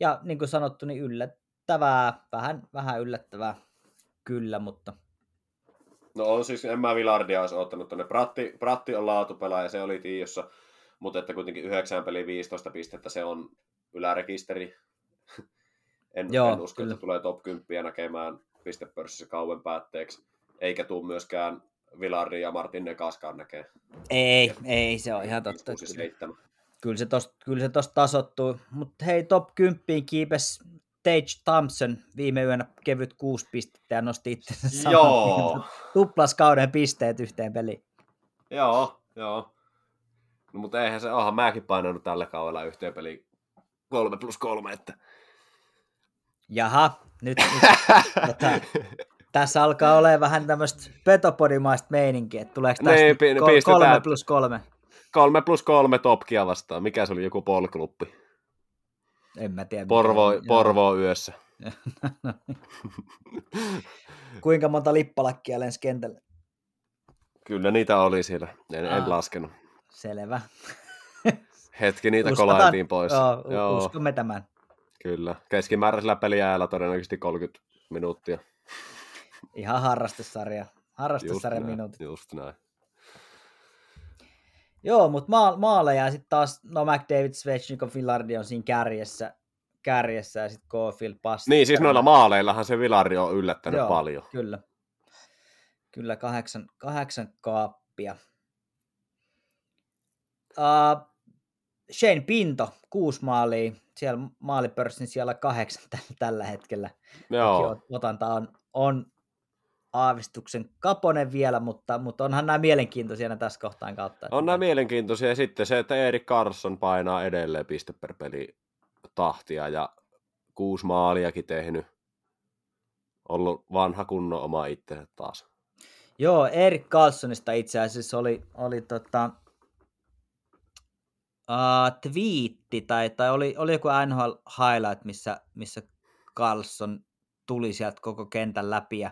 Ja niin kuin sanottu, niin yllättävää, vähän, vähän yllättävää kyllä, mutta No on siis, en mä Villardia olisi ottanut tonne. Pratti, Pratti on laatupelaaja, se oli Tiiossa, mutta että kuitenkin 9 peli 15 pistettä, se on ylärekisteri. [laughs] En, Joo, en usko, kyllä. että tulee top 10 näkemään pistepörssissä kauan päätteeksi, eikä tule myöskään Villardi ja Martin Nekaskaan näkee. Ei, ei, se on ihan totta. 6 Kyllä, 7. kyllä se tosta, kyllä se tosta tasottuu. Mutta hei, top 10 kiipes Tage Thompson viime yönä kevyt kuusi pistettä ja nosti itsensä Joo. tuplas kauden pisteet yhteen peliin. Joo, joo. No, mutta eihän se, onhan mäkin painanut tällä kaudella yhteen peliin 3 plus 3, että Jaha, nyt, nyt [laughs] tota, tässä alkaa olemaan vähän tämmöistä petopodimaista meininkiä, että tuleeko tästä Niin, kol- kolme plus kolme. 3 plus 3 topkia vastaan. Mikä se oli, joku polklubbi? En mä tiedä. Porvo. Joo. Porvo yössä. [laughs] Kuinka monta lippalakkia lensi kentälle? Kyllä niitä oli siellä. En, en laskenut. Selvä. [laughs] Hetki niitä Uskotaan. kolailtiin pois. Joo, Joo, uskomme tämän. kyllä. Keskimääräisellä peliajalla todennäköisesti 30 minuuttia. Ihan harrastesarja. Harrastesarjan näin, minuutit. Just näin. Joo, mutta maa, maaleja sitten taas, no McDavid, Svechnikov, Villardi on siinä kärjessä, kärjessä ja sitten Caulfield, Pasta. Niin, siis noilla maaleillahan se Vilari on yllättänyt Joo. paljon. Kyllä. Kyllä kahdeksan, kahdeksan kaappia. Uh, Shane Pinto, kuusi maalia. Siellä maalipörssin siellä kahdeksan tällä, tällä hetkellä. Joo. Otanta on, on aavistuksen kaponen vielä, mutta, mutta onhan nämä mielenkiintoisia nämä tässä kohtaan kautta. On nämä mielenkiintoisia. Ja sitten se, että Erik Carlson painaa edelleen piste per peli tahtia ja kuusi maaliakin tehnyt. Ollut vanha kunnon oma itsensä taas. Joo, Erik Carlsonista itse asiassa oli, oli tota, uh, twiitti, tai, tai oli, oli joku NHL highlight, missä, missä Carlson tuli sieltä koko kentän läpi. Ja,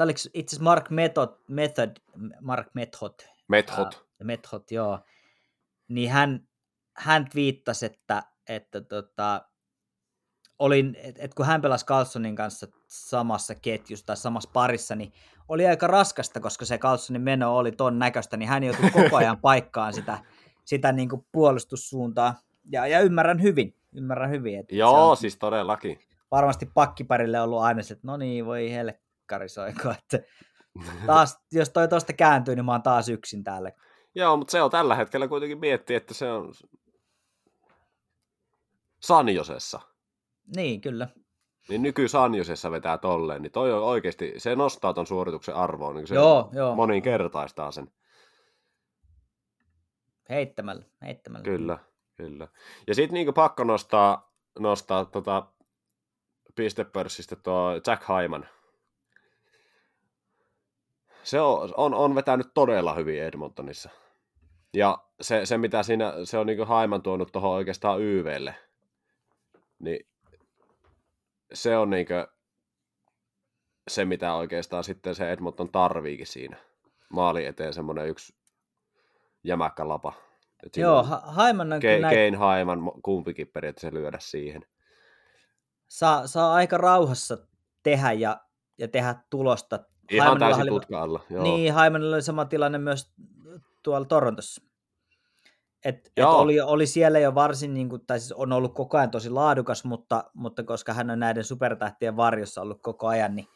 tämä oliko itse asiassa Mark Method, Method, Mark Method, Method. Ää, Method, joo. Niin hän, hän twiittasi, että, että tota, olin, et, et kun hän pelasi Carlsonin kanssa samassa ketjussa tai samassa parissa, niin oli aika raskasta, koska se Carlsonin meno oli ton näköistä, niin hän joutui koko ajan [laughs] paikkaan sitä, sitä niin kuin puolustussuuntaa. Ja, ja ymmärrän hyvin, ymmärrän hyvin. Että Joo, on siis todellakin. varmasti pakkiparille ollut aina se, että no niin, voi helkkari soiko, että taas, jos toi tosta kääntyy, niin mä oon taas yksin täällä. Joo, mutta se on tällä hetkellä kuitenkin miettiä, että se on Sanjosessa. Niin, kyllä. Niin nyky Sanjosessa vetää tolleen, niin toi on oikeasti, se nostaa ton suorituksen arvoon, niin se Joo, joo. moninkertaistaa sen. Heittämällä, heittämällä. Kyllä, kyllä. Ja sitten niinku pakko nostaa, nostaa tota pistepörssistä tuo Jack Hyman. Se on, on, on vetänyt todella hyvin Edmontonissa. Ja se, se mitä siinä, se on niinku Hyman tuonut tuohon oikeastaan YVlle, niin se on niinku se, mitä oikeastaan sitten se Edmonton tarviikin siinä. Maali eteen semmoinen yksi jämäkkä lapa. Et Joo, ha- Haiman on Ke- kyllä Kane Haiman, kumpikin periaatteessa lyödä siihen. saa, saa aika rauhassa tehdä ja, ja tehdä tulosta. Ihan täysin oli- tutka alla. Joo. Niin, Haimanilla oli sama tilanne myös tuolla Torontossa. Et, et oli, oli siellä jo varsin, niin kuin, tai siis on ollut koko ajan tosi laadukas, mutta, mutta koska hän on näiden supertähtien varjossa ollut koko ajan, niin,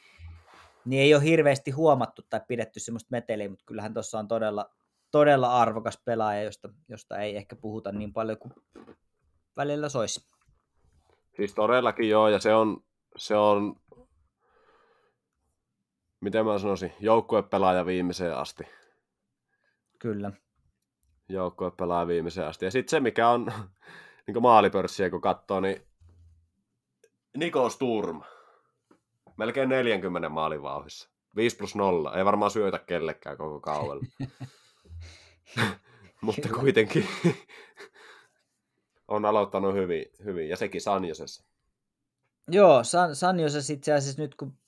niin ei ole hirveästi huomattu tai pidetty semmoista meteliä, mutta kyllähän tuossa on todella, todella arvokas pelaaja, josta, josta ei ehkä puhuta niin paljon kuin välillä soisi. Siis todellakin joo, ja se on, se on miten mä sanoisin, joukkuepelaaja viimeiseen asti. Kyllä. Joukkuepelaaja viimeiseen asti. Ja sitten se, mikä on [laughs] niin maalipörssiä, kun katsoo, niin Niko Sturm. Melkein 40 maalin vauhissa. 5 plus 0. Ei varmaan syötä kellekään koko kaudella. [laughs] Mutta kuitenkin [laughs] on aloittanut hyvin, hyvin. Ja sekin Sanjosessa. Joo, San, Sanjosessa itse asiassa nyt kun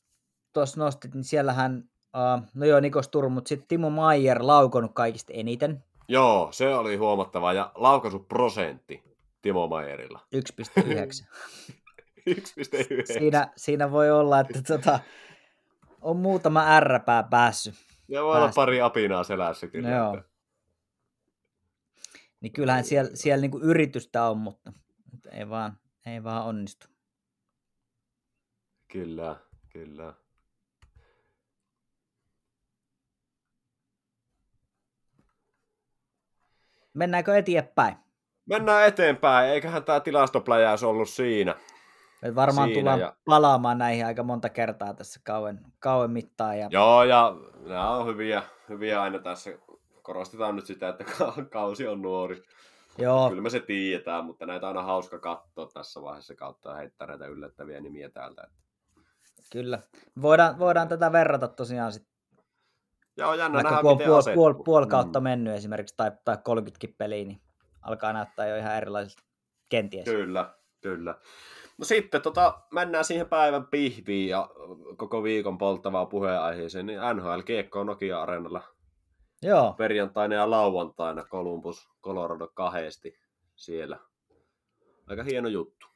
tuossa nostit, niin siellähän, uh, no joo, Nikos Turun, mutta sitten Timo Maier laukonut kaikista eniten, Joo, se oli huomattava. Ja laukaisuprosentti Timo Maierilla. 1,9. 1,9. [laughs] siinä, siinä voi olla, että tota, on muutama ärräpää päässyt. Ja voi olla päästä. pari apinaa selässä kyllä. Joo. että- Niin kyllähän siellä, siellä niinku yritystä on, mutta, mutta ei, vaan, ei vaan onnistu. Kyllä, kyllä. Mennäänkö eteenpäin? Mennään eteenpäin, eiköhän tämä tilastopläjäys ollut siinä. Me varmaan Siinä tullaan ja- palaamaan näihin aika monta kertaa tässä kauan, kauan mittaan. Ja... Joo, ja nämä on hyviä, hyviä aina tässä. Korostetaan nyt sitä, että ka- kausi on nuori. Joo, Kyllä me se tiedetään, mutta näitä on aina hauska katsoa tässä vaiheessa kautta ja heittää näitä yllättäviä nimiä täältä. kyllä. Voidaan, voidaan tätä verrata tosiaan sit, Ja on jännä vaikka nähdä, on miten puol, puol, puol kautta Mm, mennyt esimerkiksi tai, tai 30 peliä, niin alkaa näyttää jo ihan erilaisilta kenties. Kyllä, kyllä. No sitten tota, mennään siihen päivän pihviin ja koko viikon polttavaan puheenaiheeseen, niin NHL Kiekko Nokia Areenalla Joo, perjantaina ja lauantaina Columbus, Colorado kahdesti siellä. Aika hieno juttu.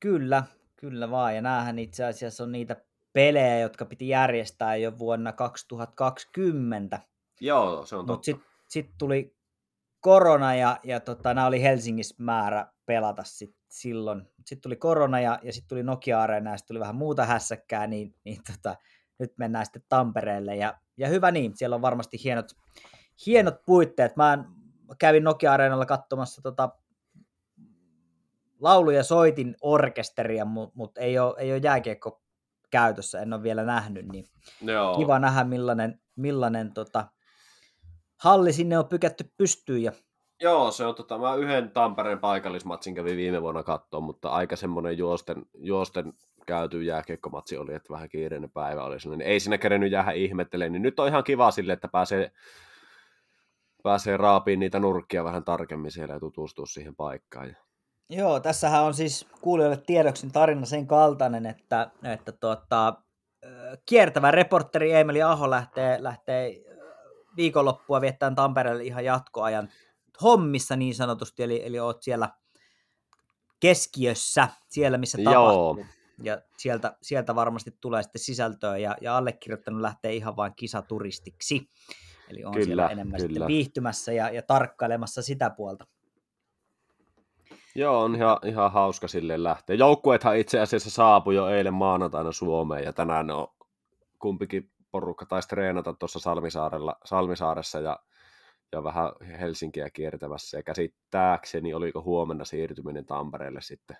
kyllä, kyllä vaan. Ja näähän itse asiassa on niitä pelejä, jotka piti järjestää jo vuonna 2020. Joo, se on Mutta totta. sitten sit tuli korona ja, ja tota, nämä oli Helsingissä määrä pelata sit silloin. Sitten tuli korona ja, ja sitten tuli Nokia Arena ja sitten tuli vähän muuta hässäkkää, niin, niin tota, nyt mennään sitten Tampereelle. Ja, ja hyvä niin, siellä on varmasti hienot, hienot puitteet. Mä en- kävin Nokia Areenalla katsomassa tota, laulu- ja soitin orkesteria, mutta mut ei, ole, ei ole jääkiekko käytössä, en ole vielä nähnyt, niin Joo. kiva nähdä millainen, millainen tota, halli sinne on pykätty pystyyn. Ja, Joo, se on tota, mä yhden Tampereen paikallismatsin kävin viime vuonna katsoa, mutta aika semmoinen juosten, juosten käyty jääkiekkomatsi oli, että vähän kiireinen päivä oli sellainen. Ei siinä kerennyt jäädä ihmettelemään, niin nyt on ihan kiva sille, että pääsee, pääsee raapiin niitä nurkkia vähän tarkemmin siellä ja tutustua siihen paikkaan. Ja... joo, tässähän on siis kuulijoille tiedoksi tarina sen kaltainen, että, että tuota, kiertävä reporteri Emeli Aho lähtee, lähtee viikonloppua viettämään Tampereelle ihan jatkoajan hommissa niin sanotusti, eli, eli oot siellä keskiössä, siellä missä Joo. tapahtuu. Ja sieltä, sieltä varmasti tulee sitten sisältöä, ja, ja allekirjoittanut lähtee ihan vain kisaturistiksi. Eli on Kyllä, siellä enemmän kyllä. sitten viihtymässä ja, ja tarkkailemassa sitä puolta. Joo, on ihan, ihan hauska sille lähteä. Joukkueethan itse asiassa saapui jo eilen maanantaina Suomeen ja tänään on kumpikin porukka taisi treenata tuossa Salmisaarella, Salmisaaressa ja, ja vähän Helsinkiä kiertämässä. Ja käsittääkseni, oliko huomenna siirtyminen Tampereelle sitten.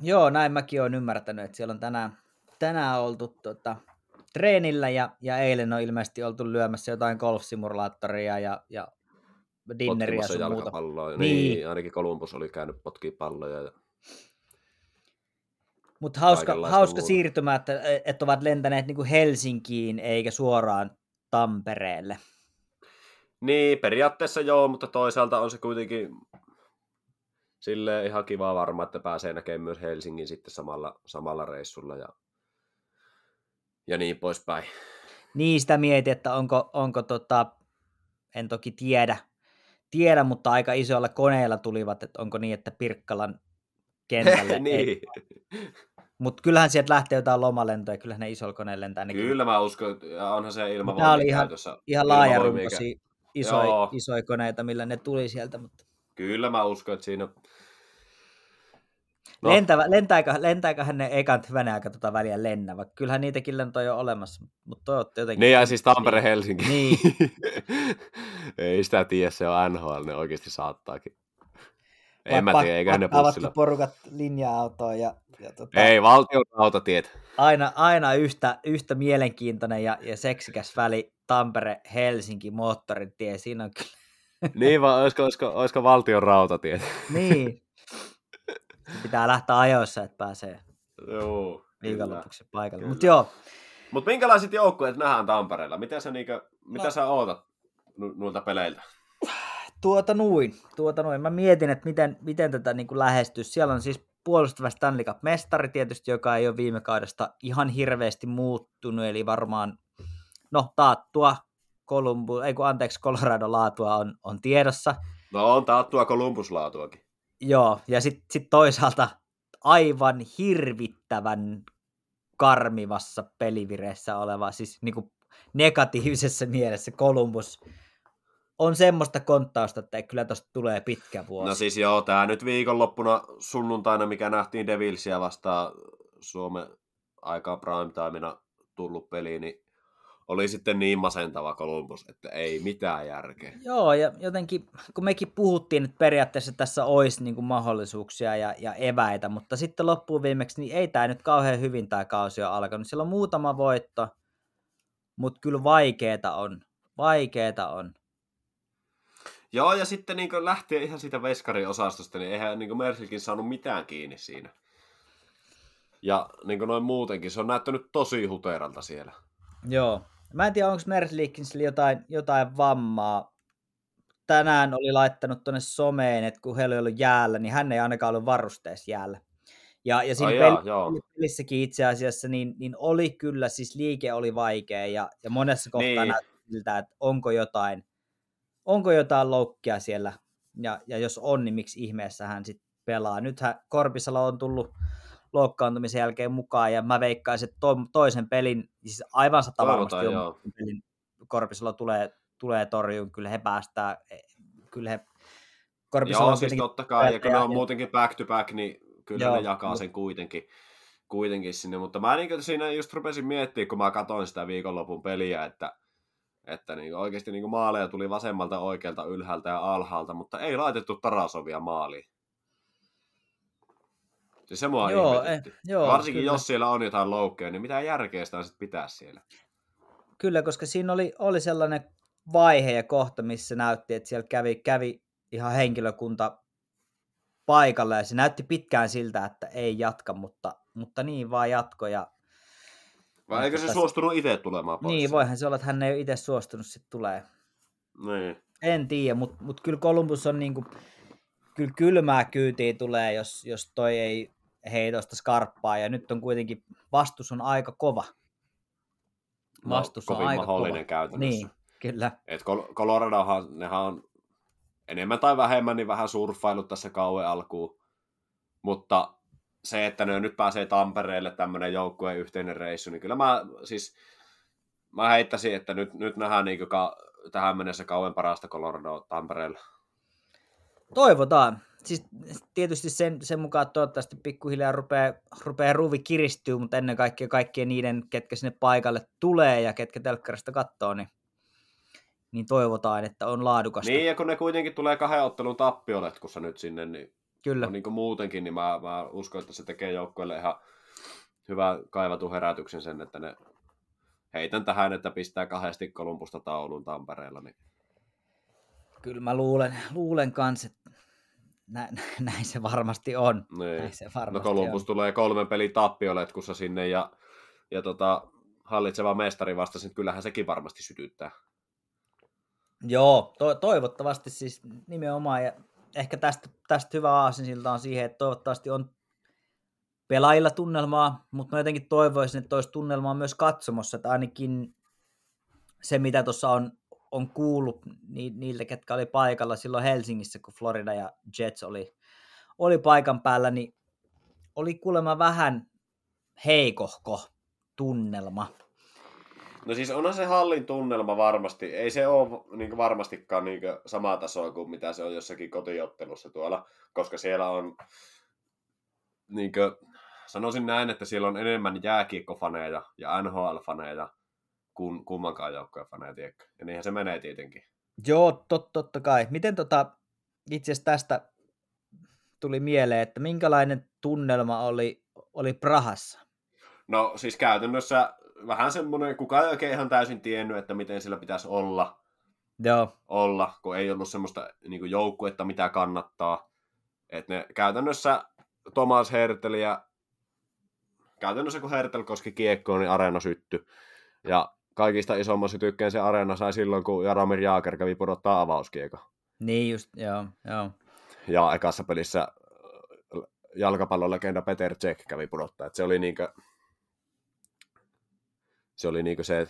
Joo, näin mäkin olen ymmärtänyt, että siellä on tänään, tänään oltu tota, treenillä ja, ja eilen on ilmeisesti oltu lyömässä jotain golfsimulaattoria ja, ja dinneriä sun muuta. jalkapalloa. Niin. Niin. niin. ainakin Kolumbus oli käynyt potkii palloja. Ja... Mutta hauska, hauska muuta. siirtymä, että, että ovat lentäneet niin kuin Helsinkiin eikä suoraan Tampereelle. Niin, periaatteessa joo, mutta toisaalta on se kuitenkin sille ihan kiva varma, että pääsee näkemään myös Helsingin sitten samalla, samalla reissulla ja, ja niin poispäin. Niin sitä mietin, että onko, onko tota, en toki tiedä, tiedä, mutta aika isoilla koneilla tulivat, että onko niin, että Pirkkalan kentälle [laughs] niin. Mutta kyllähän sieltä lähtee jotain lomalentoja, kyllähän ne isolla koneella lentää. nekin. Kyllä mä uskon, että ja onhan se Nämä ilmavoimia oli ihan-. Ihan laajarunkoisia isoja, isoja koneita, millä ne tuli sieltä. Mutta Kyllä mä uskon, että siinä... no. Lentävä, lentääkö, lentääköhän ne ekat hyvänä aika tota väliä lennä, vaikka kyllähän niitäkin lentoja on olemassa, mutta toivotte jotenkin. Niin ja siis Tampere-Helsinki. Niin. Ei sitä tiedä, se on NHL, ne oikeasti saattaakin. En mä tiedä, eiköhän ne bussilla. porukat linja-autoon ja, ja tota, Ei, valtion rautatiet. aina, aina yhtä, yhtä mielenkiintoinen ja, ja seksikäs väli Tampere-Helsinki moottoritie. Siinä on kyllä, Niin vaan, olisiko, olisiko, olisiko valtion rautatiet? niin. Se pitää lähteä ajoissa, että pääsee Joo. viikonlopuksi paikalle. Mutta joo, Mutta minkälaiset joukkueet nähdään Tampereella? Mitä sä, niinkö, mitä No. sä ootat nu- noilta peleiltä? tuota noin, tuota noin. Mä mietin, että miten, miten tätä niin kuin lähestyisi. Siellä on siis puolustava Stanley Cup-mestari tietysti, joka ei ole viime kaudesta ihan hirveästi muuttunut, eli varmaan, no taattua Columbu, ei kun anteeksi, Colorado laatua on, on tiedossa. No on taattua Kolumbuslaatuakin. Joo, ja sitten sit toisaalta aivan hirvittävän karmivassa pelivireessä oleva, siis niin kuin negatiivisessa [laughs] mielessä Columbus on semmoista konttausta, että kyllä tuosta tulee pitkä vuosi. No siis joo, tämä nyt viikonloppuna sunnuntaina, mikä nähtiin Devilsia vastaan Suomen aikaa primetimeina tullut peli, niin oli sitten niin masentava Columbus, että ei mitään järkeä. Joo, ja jotenkin, kun mekin puhuttiin, että periaatteessa tässä olisi niin kuin mahdollisuuksia ja, ja eväitä, mutta sitten loppuun viimeksi, niin ei tämä nyt kauhean hyvin tämä kausi ole alkanut. Siellä on muutama voitto, mutta kyllä vaikeeta on. Vaikeeta on. Joo, ja sitten niin lähtien ihan siitä veskariosastosta, niin eihän niin Mersilkin saanut mitään kiinni siinä. Ja niin noin muutenkin, se on näyttänyt tosi huteralta siellä. Joo. Mä en tiedä, onko Merslikinsillä jotain, jotain vammaa. Tänään oli laittanut tuonne someen, että kun he oli ollut jäällä, niin hän ei ainakaan ollut varusteessa jäällä. Ja, ja siinä Ai peli, jaa, pelissäkin itse asiassa, niin, niin oli kyllä, siis liike oli vaikea ja, ja monessa kohtaa Niin. näytti siltä, että onko jotain, onko jotain loukkia siellä. Ja, ja jos on, niin miksi ihmeessä hän sitten pelaa. Nythän Korpisalo on tullut loukkaantumisen jälkeen mukaan, ja mä veikkaisin, että to, toisen pelin, siis aivan sata varmasti on, pelin Korpisalo tulee, tulee torjuun, kyllä he päästää, kyllä he Korpisalo Joo, on siis totta kai, ja kun ne on muutenkin back to back, niin kyllä Joo, ne jakaa mut- sen kuitenkin, kuitenkin sinne. Mutta mä niin siinä just rupesin miettimään, kun mä katsoin sitä viikonlopun peliä, että, että niin oikeasti niin maaleja tuli vasemmalta, oikealta, ylhäältä ja alhaalta, mutta ei laitettu Tarasovia maaliin. Siis se mua Joo, eh, joo, Varsinkin kyllä. jos siellä on jotain loukkeja, niin mitä järkeä sitä sitten pitää siellä? Kyllä, koska siinä oli, oli sellainen vaihe ja kohta, missä näytti, että siellä kävi, kävi ihan henkilökunta paikalla ja se näytti pitkään siltä, että ei jatka, mutta, mutta niin vaan jatko ja Vai eikö se suostunut itse tulemaan pois? niin voihan se olla, että hän ei ole itse suostunut sitten tulee. Niin. En tiedä, mutta mut kyllä Columbus on niinku, kyllä kylmää kyytiä tulee, jos, jos toi ei heitosta skarppaa ja nyt on kuitenkin, vastus on aika kova. Vastus no, on kovin aika mahdollinen kova. käytännössä. Niin, kyllä. Et Col- Coloradohan, nehän on enemmän tai vähemmän niin vähän surffailut tässä kauan alkuun. Mutta se, että ne nyt pääsee Tampereelle tämmöinen joukkueen yhteinen reissu, niin kyllä mä siis mä heittäisin, että nyt, nyt nähdään niin ka- tähän mennessä kauan parasta Colorado Tampereella. Toivotaan. Siis tietysti sen, sen mukaan toivottavasti pikkuhiljaa rupeaa, rupeaa ruuvi kiristyy, mutta ennen kaikkea kaikkien niiden, ketkä sinne paikalle tulee ja ketkä telkkarista katsoo, niin, niin toivotaan, että on laadukasta. Niin, ja kun ne kuitenkin tulee kahden ottelun tappioletkussa nyt sinne, niin Kyllä. niin muutenkin, niin mä, mä uskon, että se tekee joukkueelle ihan hyvä kaivatun herätyksen sen, että ne heitän tähän, että pistää kahdesti Kolumbusta taulun Tampereella. Niin. Kyllä mä luulen, luulen kanssa, että nä, nä, [laughs] näin se varmasti on. Niin. Näin se No varmasti Columbus on. tulee kolmen pelin tappioletkussa sinne ja, ja tota, hallitseva mestari vastasi, että kyllähän sekin varmasti sytyttää. Joo, to, toivottavasti siis nimenomaan. Ja ehkä tästä, tästä hyvä aasinsilta on siihen, että toivottavasti on pelaajilla tunnelmaa, mutta mä jotenkin toivoisin, että olisi tunnelmaa myös katsomossa, että ainakin se, mitä tuossa on, on kuullut ni, niiltä, ketkä oli paikalla silloin Helsingissä, kun Florida ja Jets oli, oli paikan päällä, niin oli kuulemma vähän heikohko tunnelma. No siis onhan se hallin tunnelma varmasti. Ei se ole niin varmastikaan niin sama taso kuin mitä se on jossakin kotiottelussa tuolla, koska siellä on, niin kuin, sanoisin näin, että siellä on enemmän jääkiekkofaneja ja NHL-faneja kuin kummankaan joukkojen faneja, tiedätkö? Ja niinhän se menee tietenkin. Joo, tot, totta kai. Miten tota, itse asiassa tästä tuli mieleen, että minkälainen tunnelma oli, oli Prahassa? No siis käytännössä vähän semmoinen, kukaan ei oikein ihan täysin tiennyt, että miten sillä pitäisi olla, Joo, olla kun ei ollut semmoista niin joukkuetta, mitä kannattaa. Et ne käytännössä Thomas Hertel ja käytännössä kun Hertel koski kiekkoon, niin areena sytty. Ja kaikista isomman sytykkeen se areena sai silloin, kun Jaromir Jaaker kävi pudottaa avauskiekon. niin just, joo, joo. Ja ekassa pelissä äh, jalkapallolegenda Peter Cech kävi pudottaa. Et se oli niinkö, se oli niinkö se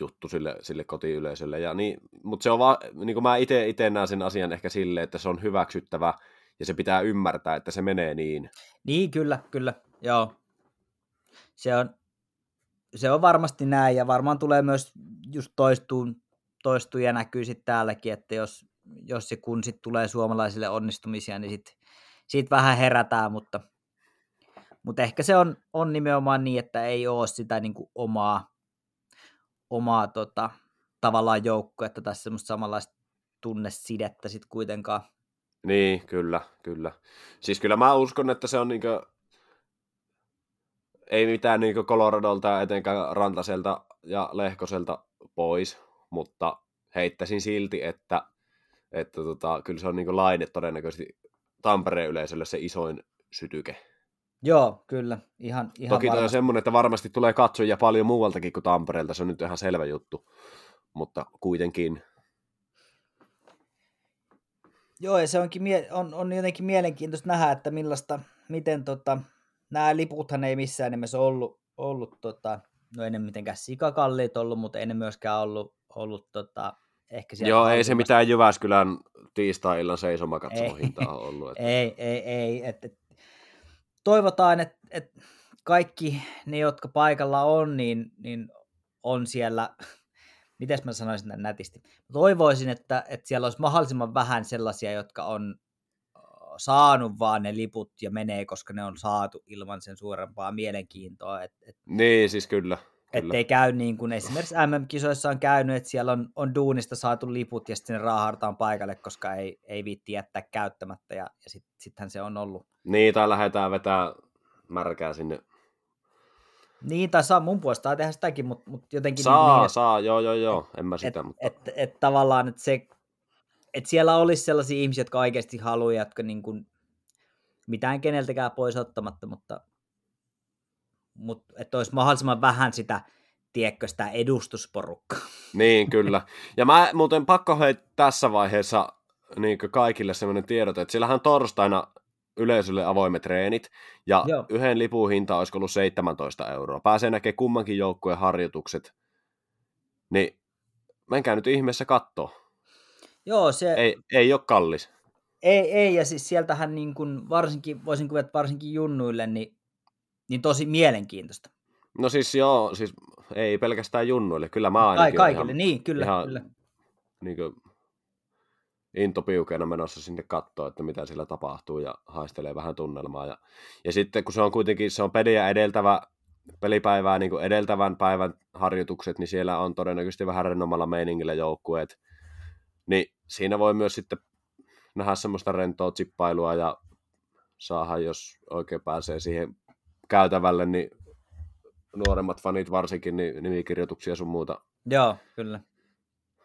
juttu sille, sille kotiyleisölle. Ja niin, mutta se on vaan, niin kuin mä itse näen sen asian ehkä silleen, että se on hyväksyttävä ja se pitää ymmärtää, että se menee niin. Niin, kyllä, kyllä, joo. Se on, se on varmasti näin, ja varmaan tulee myös just toistuu, toistuu ja näkyy sitten täälläkin, että jos, jos se kun sit tulee suomalaisille onnistumisia, niin sitten sit vähän herätään, mutta, mutta ehkä se on, on nimenomaan niin, että ei ole sitä niin kuin omaa, omaa tota, tavallaan joukkoa, että tässä semmoista samanlaista tunnesidettä sitten kuitenkaan. Niin, kyllä, kyllä. Siis kyllä mä uskon, että se on niinkö, ei mitään niinkö Coloradolta etenkään Rantaselta ja Lehkoselta pois, mutta heittäisin silti, että, että tota, kyllä se on niin laine todennäköisesti Tampereen yleisölle se isoin sytyke. Joo, kyllä. Ihan, ihan Toki toi on semmoinen, että varmasti tulee katsojia paljon muualtakin kuin Tampereelta, se on nyt ihan selvä juttu, mutta kuitenkin. Joo, ja se onkin mie- on, on jotenkin mielenkiintoista nähdä, että millaista, miten tota, nämä liputhan ei missään nimessä ollut, ollut tota, no ei ne mitenkään sikakalliit ollut, mutta ei ne myöskään ollut, ollut tota, ehkä siellä Joo, ei se mitään Jyväskylän tiistai-illan seisomakatsomohintaa ollut. Että... ei, ei, ei. Et, et, toivotaan, että et kaikki ne, jotka paikalla on, niin, niin on siellä, miten mä sanoisin näin nätisti, toivoisin, että, että siellä olisi mahdollisimman vähän sellaisia, jotka on saanut vaan ne liput ja menee, koska ne on saatu ilman sen suurempaa mielenkiintoa. Et, et, niin, siis kyllä. Että ei käy niin kuin esimerkiksi MM-kisoissa on käynyt, että siellä on, on duunista saatu liput ja sitten ne raahartaan paikalle, koska ei, ei viitti jättää käyttämättä ja, ja sitten sittenhän se on ollut. Niin, tai lähdetään vetää märkää sinne. Niin, tai saa mun puolestaan tehdä sitäkin, mutta, mutta jotenkin... Saa, niin, että, saa, joo, joo, joo, en mä sitä, et, mutta... Et, et, et tavallaan, että se, että siellä olisi sellaisia ihmisiä, jotka oikeasti haluaa, jotka niin kuin, mitään keneltäkään pois ottamatta, mutta mutta että olisi mahdollisimman vähän sitä, tiedätkö, sitä edustusporukkaa. Niin, [laughs] kyllä. Ja mä muuten pakko hei tässä vaiheessa niin kaikille sellainen tiedot, että sillähän torstaina yleisölle avoimet treenit, ja Joo. yhden lipun hinta olisi ollut 17 euroa. Pääsee näkemään kummankin joukkueen harjoitukset, niin menkää nyt ihmeessä katsoa. Joo, se... Ei, ei ole kallis. Ei, ei, ja siis sieltähän niin kuin varsinkin, voisin kuvata varsinkin junnuille, niin niin tosi mielenkiintoista. No siis joo, siis ei pelkästään junnuille, kyllä mä ainakin Kaikille, ihan, niin, kyllä, ihan, kyllä. Niin kuin, intopiukeena menossa sinne katsoa, että mitä siellä tapahtuu ja haistelee vähän tunnelmaa. Ja, ja sitten kun se on kuitenkin, se on peliä edeltävä, pelipäivää niin kuin edeltävän päivän harjoitukset, niin siellä on todennäköisesti vähän rennommalla meiningillä joukkueet. Niin siinä voi myös sitten nähdä semmoista rentoa chippailua ja saada, jos oikein pääsee siihen käytävälle, niin nuoremmat fanit varsinkin, niin nimikirjoituksia sun muuta. Joo, kyllä.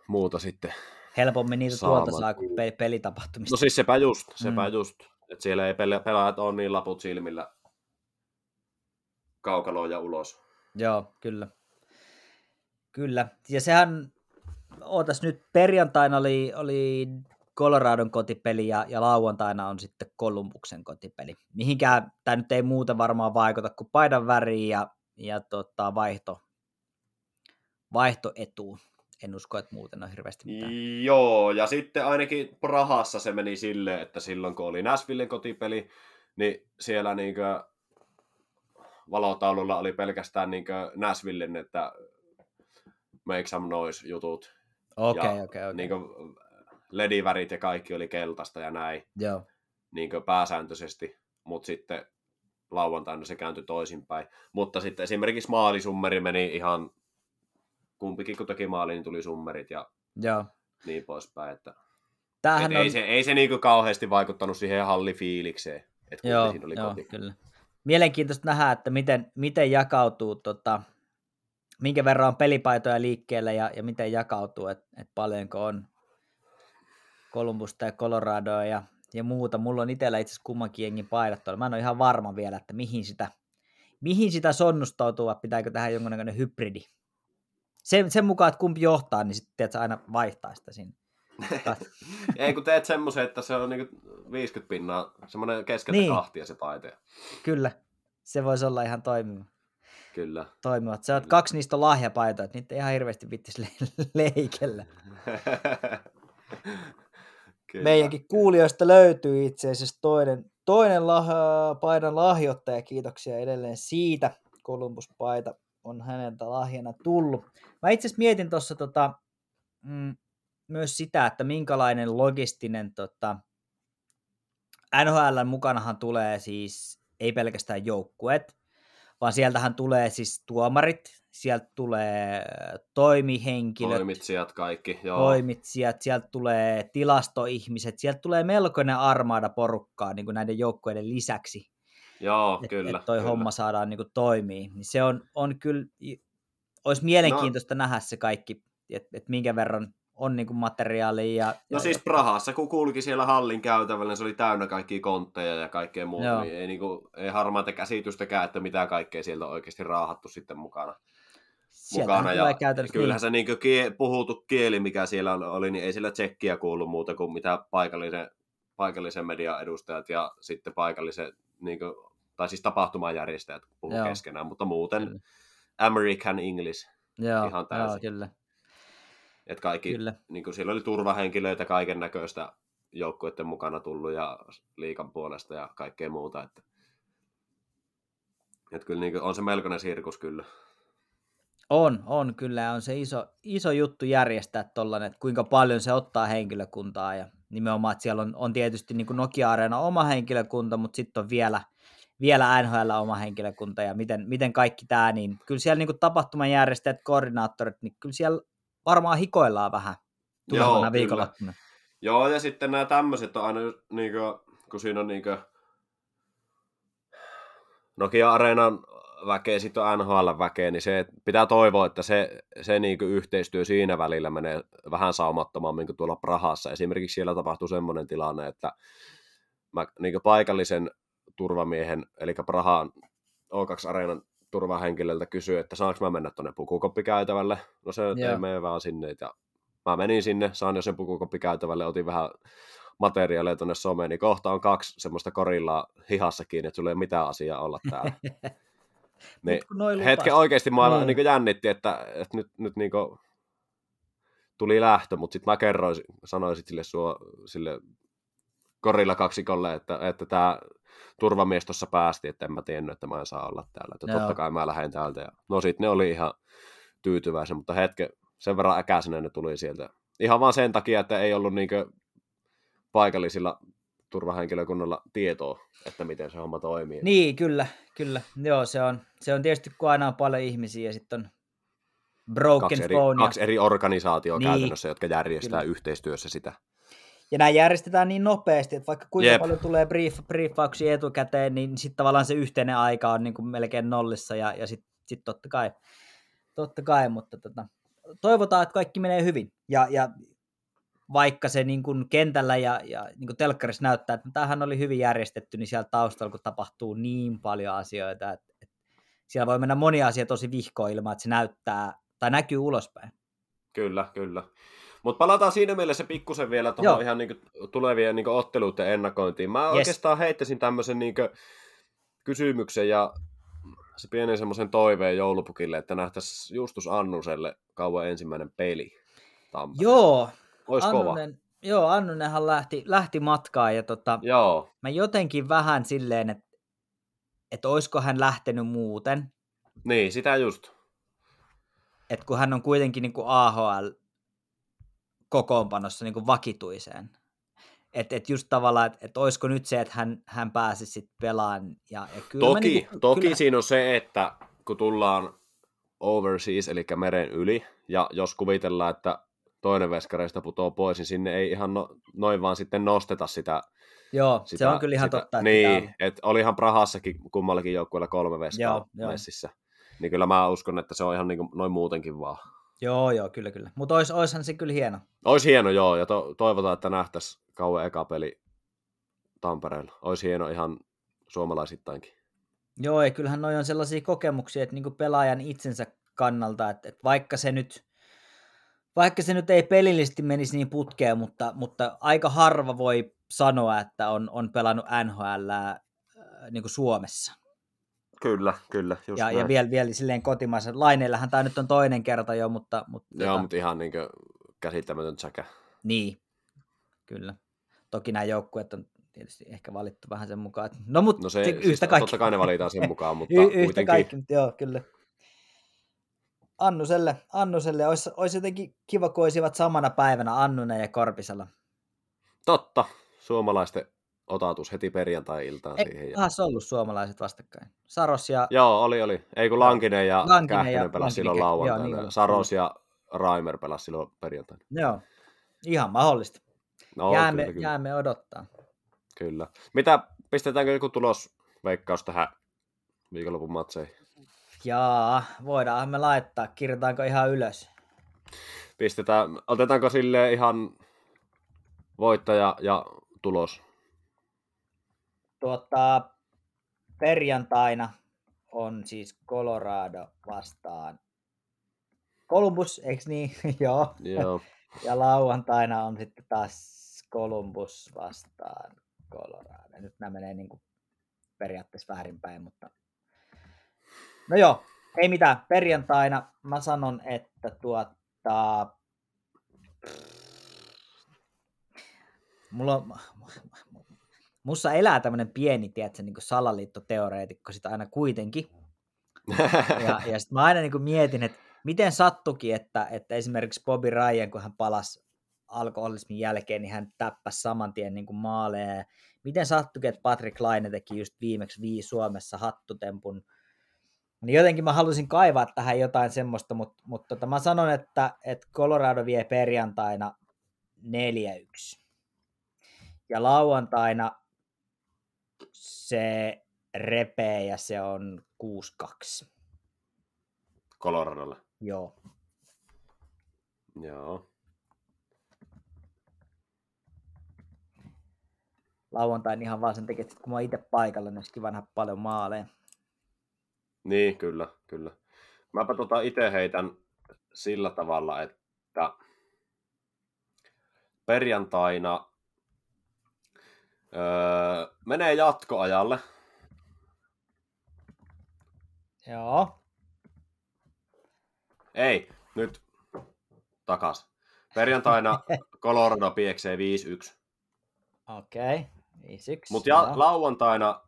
Muuta sitten. Helpommin niitä saamaan. tuolta saa kuin pelitapahtumista. No siis sepä just, sepä mm. just. Että siellä ei pelaajat ole niin laput silmillä kaukaloon ja ulos. Joo, kyllä. Kyllä. Ja sehän, ootas nyt, perjantaina oli, oli Coloradon kotipeli ja, ja lauantaina on sitten Kolumbuksen kotipeli. Mihinkään tämä nyt ei muuta varmaan vaikuta kuin paidan väriin ja, ja tota, vaihto, vaihtoetuun. En usko, että muuten on hirveästi mitään. Joo, ja sitten ainakin Prahassa se meni silleen, että silloin kun oli Nashvillen kotipeli, niin siellä niinkö valotaululla oli pelkästään niinkö Nashvillen, että make some noise jutut. Okei, okay, okei, okay, okay ledivärit ja kaikki oli keltaista ja näin. Joo. Niin pääsääntöisesti, mutta sitten lauantaina se kääntyi toisinpäin. Mutta sitten esimerkiksi maalisummeri meni ihan, kumpikin kun teki maali, niin tuli summerit ja Joo. niin poispäin. Että... Tämähän Et on... Ei se, ei se niinku kauheasti vaikuttanut siihen hallifiilikseen, että joo, siinä oli joo, koti. Kyllä. Mielenkiintoista nähdä, että miten, miten jakautuu, tota, minkä verran on pelipaitoja liikkeellä ja, ja miten jakautuu, että et paljonko on, Kolumbusta ja Coloradoa ja, ja muuta. Mulla on itsellä itse asiassa kummankin jengin paidat tuolla. Mä en ole ihan varma vielä, että mihin sitä, mihin sitä sonnustautuu, vai pitääkö tähän jonkunnäköinen hybridi. Sen, sen mukaan, että kumpi johtaa, niin sitten teet aina vaihtaa sitä sinne. [laughs] Ei kun teet semmoisen, että se on niinku 50 pinnaa, semmoinen keskeltä niin. kahtia se taite. Kyllä, se voisi olla ihan toimiva. Kyllä. Toimivat. Se on kaksi niistä lahjapaitoja, että niitä ihan hirveästi vittis le- leikellä. Kyllä. Meidänkin kuulijoista löytyy itse asiassa toinen, toinen lah, paidan lahjoittaja. Kiitoksia edelleen siitä. Columbus-paita on häneltä lahjana tullut. Mä itse asiassa mietin tuossa tota, mm, myös sitä, että minkälainen logistinen tota, NHL mukanahan tulee siis ei pelkästään joukkueet, vaan sieltähän tulee siis tuomarit, sieltä tulee toimihenkilöt, Toimitsijat kaikki, joo. toimitsijat, sieltä tulee tilastoihmiset, sieltä tulee melkoinen armaada porukkaa niin kuin näiden joukkueiden lisäksi, Joo, että kyllä. et toi kyllä. homma saadaan niin kuin toimii. Niin se on, on kyllä, olisi mielenkiintoista no. nähdä se kaikki, että et minkä verran on niin kuin materiaalia. Ja, No siis Prahassa, kun kulki siellä hallin käytävällä, niin se oli täynnä kaikkia kontteja ja kaikkea muuta, Joo. niin ei, niinku, ei harmaata käsitystäkään, että mitä kaikkea sieltä on oikeasti raahattu sitten mukana. sieltähän mukana. Ja käytännössä kyllähän niin. se niinku kie, puhuttu kieli, mikä siellä oli, niin ei sillä tsekkiä kuulu muuta kuin mitä paikallisen, paikallisen median edustajat ja sitten paikallisen, niinku, tai siis tapahtumajärjestäjät puhuu Joo. keskenään, mutta muuten Kyllä. American English, Joo, ihan joo, täysin. kyllä, että kaikki, kyllä. niin kuin siellä oli turvahenkilöitä kaiken näköistä joukkueiden mukana tullut ja liikan puolesta ja kaikkea muuta. Että, että kyllä niin kuin, on se melkoinen sirkus kyllä. On, on kyllä. On se iso, iso juttu järjestää tollanen, että kuinka paljon se ottaa henkilökuntaa ja nimenomaan, että siellä on, on tietysti niin Nokia-areena oma henkilökunta, mutta sitten on vielä, vielä NHL oma henkilökunta ja miten, miten kaikki tämä, niin kyllä siellä niin tapahtuman järjestäjät, koordinaattorit, niin kyllä siellä varmaan hikoillaan vähän tulevana Joo, kyllä. viikonloppuna. Joo, ja sitten nämä tämmöiset on aina, niin kuin, kun siinä on niin kuin, Nokia-areenan väkeä, sitten on NHL-väkeä, niin se pitää toivoa, että se, se niin kuin yhteistyö siinä välillä menee vähän saumattomammin kuin tuolla Prahassa. Esimerkiksi siellä tapahtuu semmoinen tilanne, että mä niin kuin paikallisen turvamiehen, eli Prahaan O2-areenan turvahenkilöltä kysyi, että saanko mä mennä tuonne pukukoppikäytävälle. No se, että ei mene vaan sinne. Ja mä menin sinne, saan jo sen pukukoppikäytävälle, otin vähän materiaalia tuonne someen, niin kohta on kaksi semmoista korillaa hihassa kiinni, että sulla ei ole mitään asiaa olla täällä. [laughs] niin, hetken oikeasti mua Niin. jännitti, että, että nyt, nyt niin tuli lähtö, mutta sitten mä kerroin, sanoin sit sille, suo, sille korilla kaksikolle, että, että tämä turvamies tuossa päästi, että en mä tiennyt, että mä en saa olla täällä. Että Joo. totta kai mä lähden täältä. Ja, no sitten ne oli ihan tyytyväisiä, mutta hetken sen verran äkäisenä ne tuli sieltä. Ihan vaan sen takia, että ei ollut niinkö paikallisilla turvahenkilökunnalla tietoa, että miten se homma toimii. Niin, kyllä, kyllä. Joo, se on, se on tietysti, kun aina on paljon ihmisiä ja sitten on broken kaksi eri, phone. kaksi ja, eri organisaatioa niin. käytännössä, jotka järjestää Kyllä. yhteistyössä sitä. Ja nämä järjestetään niin nopeasti, että vaikka kuinka Jep. paljon tulee brief, briefauksia etukäteen, niin sitten tavallaan se yhteinen aika on niin kuin melkein nollissa ja, ja sitten sit totta kai, totta kai, mutta tota, toivotaan, että kaikki menee hyvin. Ja, ja vaikka se niin kuin kentällä ja, ja niin kuin telkkarissa näyttää, että tämähän oli hyvin järjestetty, niin siellä taustalla kun tapahtuu niin paljon asioita, että, että siellä voi mennä moni asia tosi vihkoon ilman, että se näyttää tai näkyy ulospäin. Kyllä, kyllä. Mutta palataan siinä mielessä pikkusen vielä Joo. tuohon ihan niinku tulevien niinku otteluiden ennakointiin. Mä Yes. oikeastaan heittäisin tämmöisen niinku kysymyksen ja se pienen semmoisen toiveen joulupukille, että nähtäisiin Justus Annuselle kauan ensimmäinen peli. Tampereella. Joo, Ois kova. Annunen, joo, Annunenhan lähti, lähti matkaan ja tota, Joo, mä jotenkin vähän silleen, että että olisiko hän lähtenyt muuten, niin sitä just. että kun hän on kuitenkin niin kuin AHL kokoonpanossa niin kuin vakituiseen. Että et just tavallaan, että et olisiko nyt se, että hän, hän pääsisi sitten pelaamaan. Ja, ja kyllä Toki, niinku, toki kyllä, siinä on se, että kun tullaan overseas, eli meren yli, ja jos kuvitellaan, että toinen veskareista putoo pois, niin sinne ei ihan no, noin vaan sitten nosteta sitä. Joo, sitä se on kyllä ihan sitä, totta. Että Niin, pitää- että olihan Prahassakin kummallakin joukkueella kolme veskaa Joo, joo, joo. messissä. Niin kyllä mä uskon, että se on ihan niin kuin noin muutenkin vaan. Joo, joo, kyllä, kyllä. Mutta ois, oishan se kyllä hieno. Olisi hieno, joo, ja to, toivotaan, että nähtäisiin kauan eka peli Tampereella. Olisi hieno ihan suomalaisittainkin. Joo, ja kyllähän noi on sellaisia kokemuksia, että niinku pelaajan itsensä kannalta, että, että vaikka se nyt vaikka se nyt ei pelillisesti menisi niin putkeen, mutta, mutta aika harva voi sanoa, että on, on pelannut NHL niin kuin Suomessa. Kyllä, kyllä. Just Ja, ja näin. vielä, vielä silleen kotimaisen. Laineillähän tämä nyt on toinen kerta jo, mutta, mutta Joo, tota, mutta ihan niin käsittämätön säkä. niin, kyllä. Toki nämä joukkueet on tietysti ehkä valittu vähän sen mukaan. Että, no mutta No se, yhtä siis kaikki. Totta kai ne valitaan sen mukaan, [laughs] mutta y- yhtä kuitenkin. kaikki, mutta joo, kyllä. Annuselle, Annuselle olisi, olisi jotenkin kiva, kun olisivat samana päivänä Annunen ja Korpisella. Totta, suomalaisten otatus heti perjantai-iltaan Ei, siihen. Ja... taas ollut suomalaiset vastakkain. Saros ja... Joo, oli, oli. Ei kun Lankinen ja Lankinen Kähkönen pelasi silloin lauantaina. joo, niin. Saros ja Raimer pelasi silloin perjantaina. Joo, ihan mahdollista. No, jäämme, kyllä, kyllä. jäämme odottaa. kyllä. Mitä, pistetäänkö joku tulos veikkaus tähän viikonlopun matseihin? Jaa, voidaan me laittaa. Kirjoitaanko ihan ylös? Pistetään, otetaanko sille ihan voittaja ja tulos? Tuota, perjantaina on siis Colorado vastaan Columbus, eikö niin? [laughs] Joo. Joo. Ja lauantaina on sitten taas Columbus vastaan Colorado. Nyt nämä menee niin kuin periaatteessa väärinpäin, mutta... No joo, ei mitään. Perjantaina mä sanon, että tuota... Mulla on... Mussa elää tämmöinen pieni, tiedätkö, niin salaliittoteoreetikko sit aina kuitenkin. [laughs] Ja, ja sitten mä aina niin mietin, että miten sattukin, että, että esimerkiksi Bobby Ryan, kun hän palasi alkoholismin jälkeen, niin hän täppäsi saman tien niin kuin maaleja. Ja miten sattukin, että Patrick Laine teki just viimeksi vii Suomessa hattutempun. Niin jotenkin mä halusin kaivaa tähän jotain semmoista, mutta, mutta tota, mä sanon, että, että Colorado vie perjantaina 4-1. Ja lauantaina se repee ja se on 6-2. Coloradolle. Joo. Joo. Lauantain ihan vaan sen takia, että kun mä oon itse paikalla, niin olisi kiva nähdä paljon maaleja. Niin, kyllä, kyllä. Mäpä tota itse heitän sillä tavalla, että perjantaina öö, menee jatkoajalle. Joo. Ei, nyt takas. Perjantaina [laughs] Colorado pieksee 5-1. Okei. Okay. 5 Mutta ja, lauantaina,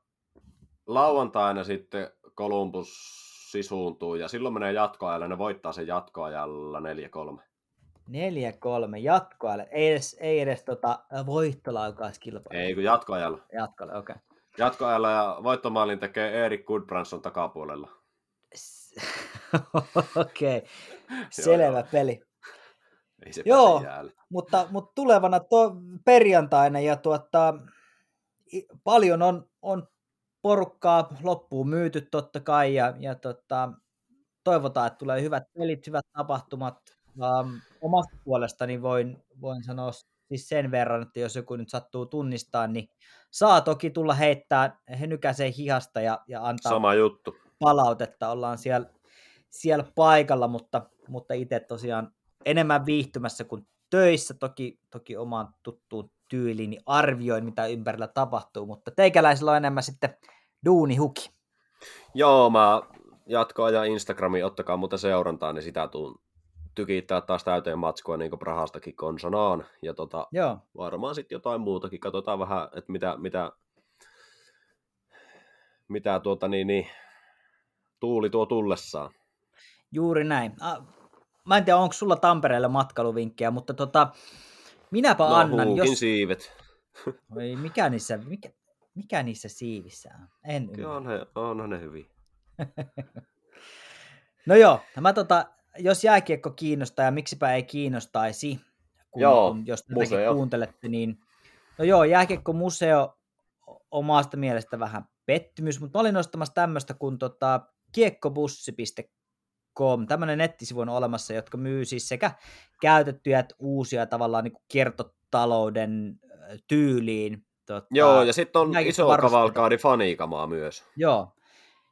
lauantaina sitten Columbus sisuuntuu ja silloin menee jatkoajalle. Ne voittaa sen jatkoajalla 4-3. 4-3 jatkoajalle. Ei edes, ei edes tota voittolaukauskilpailu. Ei kun jatkoajalla. Jatkoajalle, okei. Okay. Jatkoajalla ja voittomaalin tekee Erik Goodbranson takapuolella. [laughs] okei. [laughs] Okay. Selvä joo. peli. Ei se Joo. Mutta, mutta tulevana to, perjantaina ja tuota, paljon on, on porukkaa loppuun myyty totta kai ja, ja tota, toivotaan, että tulee hyvät pelit, hyvät tapahtumat. Um, omasta puolestani voin, voin sanoa siis sen verran, että jos joku nyt sattuu tunnistaa, niin saa toki tulla heittää henykäseen hihasta ja, ja antaa Sama juttu. palautetta, ollaan siellä, siellä paikalla, mutta, mutta itse tosiaan enemmän viihtymässä kuin töissä, toki, toki omaan tuttuun tyyliini arvioin, mitä ympärillä tapahtuu, mutta teikäläisellä on enemmän sitten duunihuki. Joo, mä jatkoa ja Instagramiin, ottakaa muuta seurantaa, niin sitä tuun tykittää taas täyteen matskua niin Prahastakin konsanaan. Ja tota, Joo, varmaan sitten jotain muutakin. Katsotaan vähän, että mitä, mitä, mitä tuota niin, niin, tuuli tuo tullessaan. juuri näin. Mä en tiedä, onko sulla Tampereelle matkailuvinkkejä, mutta tota, minäpä No, annan, jos... siivet. Oi, mikä, niissä, mikä, mikä niissä siivissä on? En Kyllä ymmärrä. on he, onhan ne hyvin. [laughs] No joo, mä tota, jos jääkiekko kiinnostaa ja miksipä ei kiinnostaisi, kun, Joo, kun jos tätäkin museo. kuuntelette, niin no joo, jääkiekkomuseo omasta mielestä vähän pettymys, mutta mä olin nostamassa tämmöistä kuin tota, kiekkobussi.com, tämmöinen nettisivu on olemassa, jotka myy siis sekä käytettyjä että uusia tavallaan niin kiertotalouden tyyliin. Tota, Joo, ja sitten on iso kavalkaadi fanikamaa myös. Joo,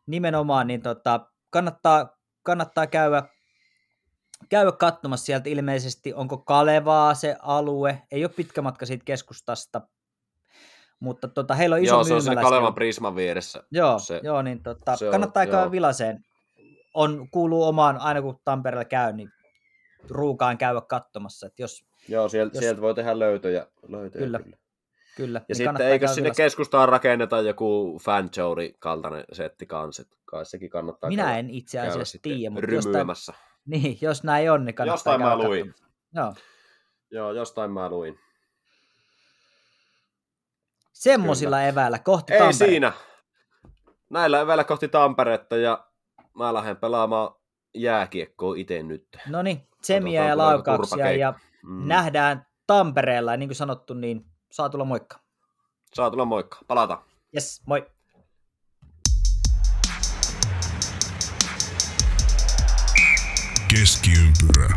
nimenomaan, niin tota, kannattaa, kannattaa käydä, käydä katsomassa sieltä ilmeisesti, onko Kalevaa se alue, ei ole pitkä matka siitä keskustasta, mutta tota, heillä on iso Joo, se on myymälä Kalevan. Prisman vieressä. Joo, se- joo niin tota, se on- kannattaa käydä joo. Vilaseen. On, kuuluu omaan, aina kun Tampereella käy, niin ruukaan käydä katsomassa, että jos, Joo, sieltä, Jos- sieltä voi tehdä löytöjä. löytöjä Kyllä. kyllä. kyllä. Ja niin sitten eikö käydä sinne Vilaseen. keskustaan rakenneta joku fanchori kaltainen setti kanssa, kai sekin kannattaa Minä käydä, en itse käydä asiassa tiedä, mutta jostain. Niin, jos näin on, niin kannattaa Jostain mä luin. katsomassa. Joo. Joo, jostain mä luin. Semmoisilla eväillä kohti Ei siinä. Näillä eväillä kohti Tamperetta ja mä lähden pelaamaan jääkiekkoa itse nyt. No niin, tsemiä ja laukauksia ja Mm. nähdään Tampereella. Ja niin kuin sanottu, niin saa tulla moikka. Saa tulla moikka. Palataan. Yes, moi. Keskiympyrä.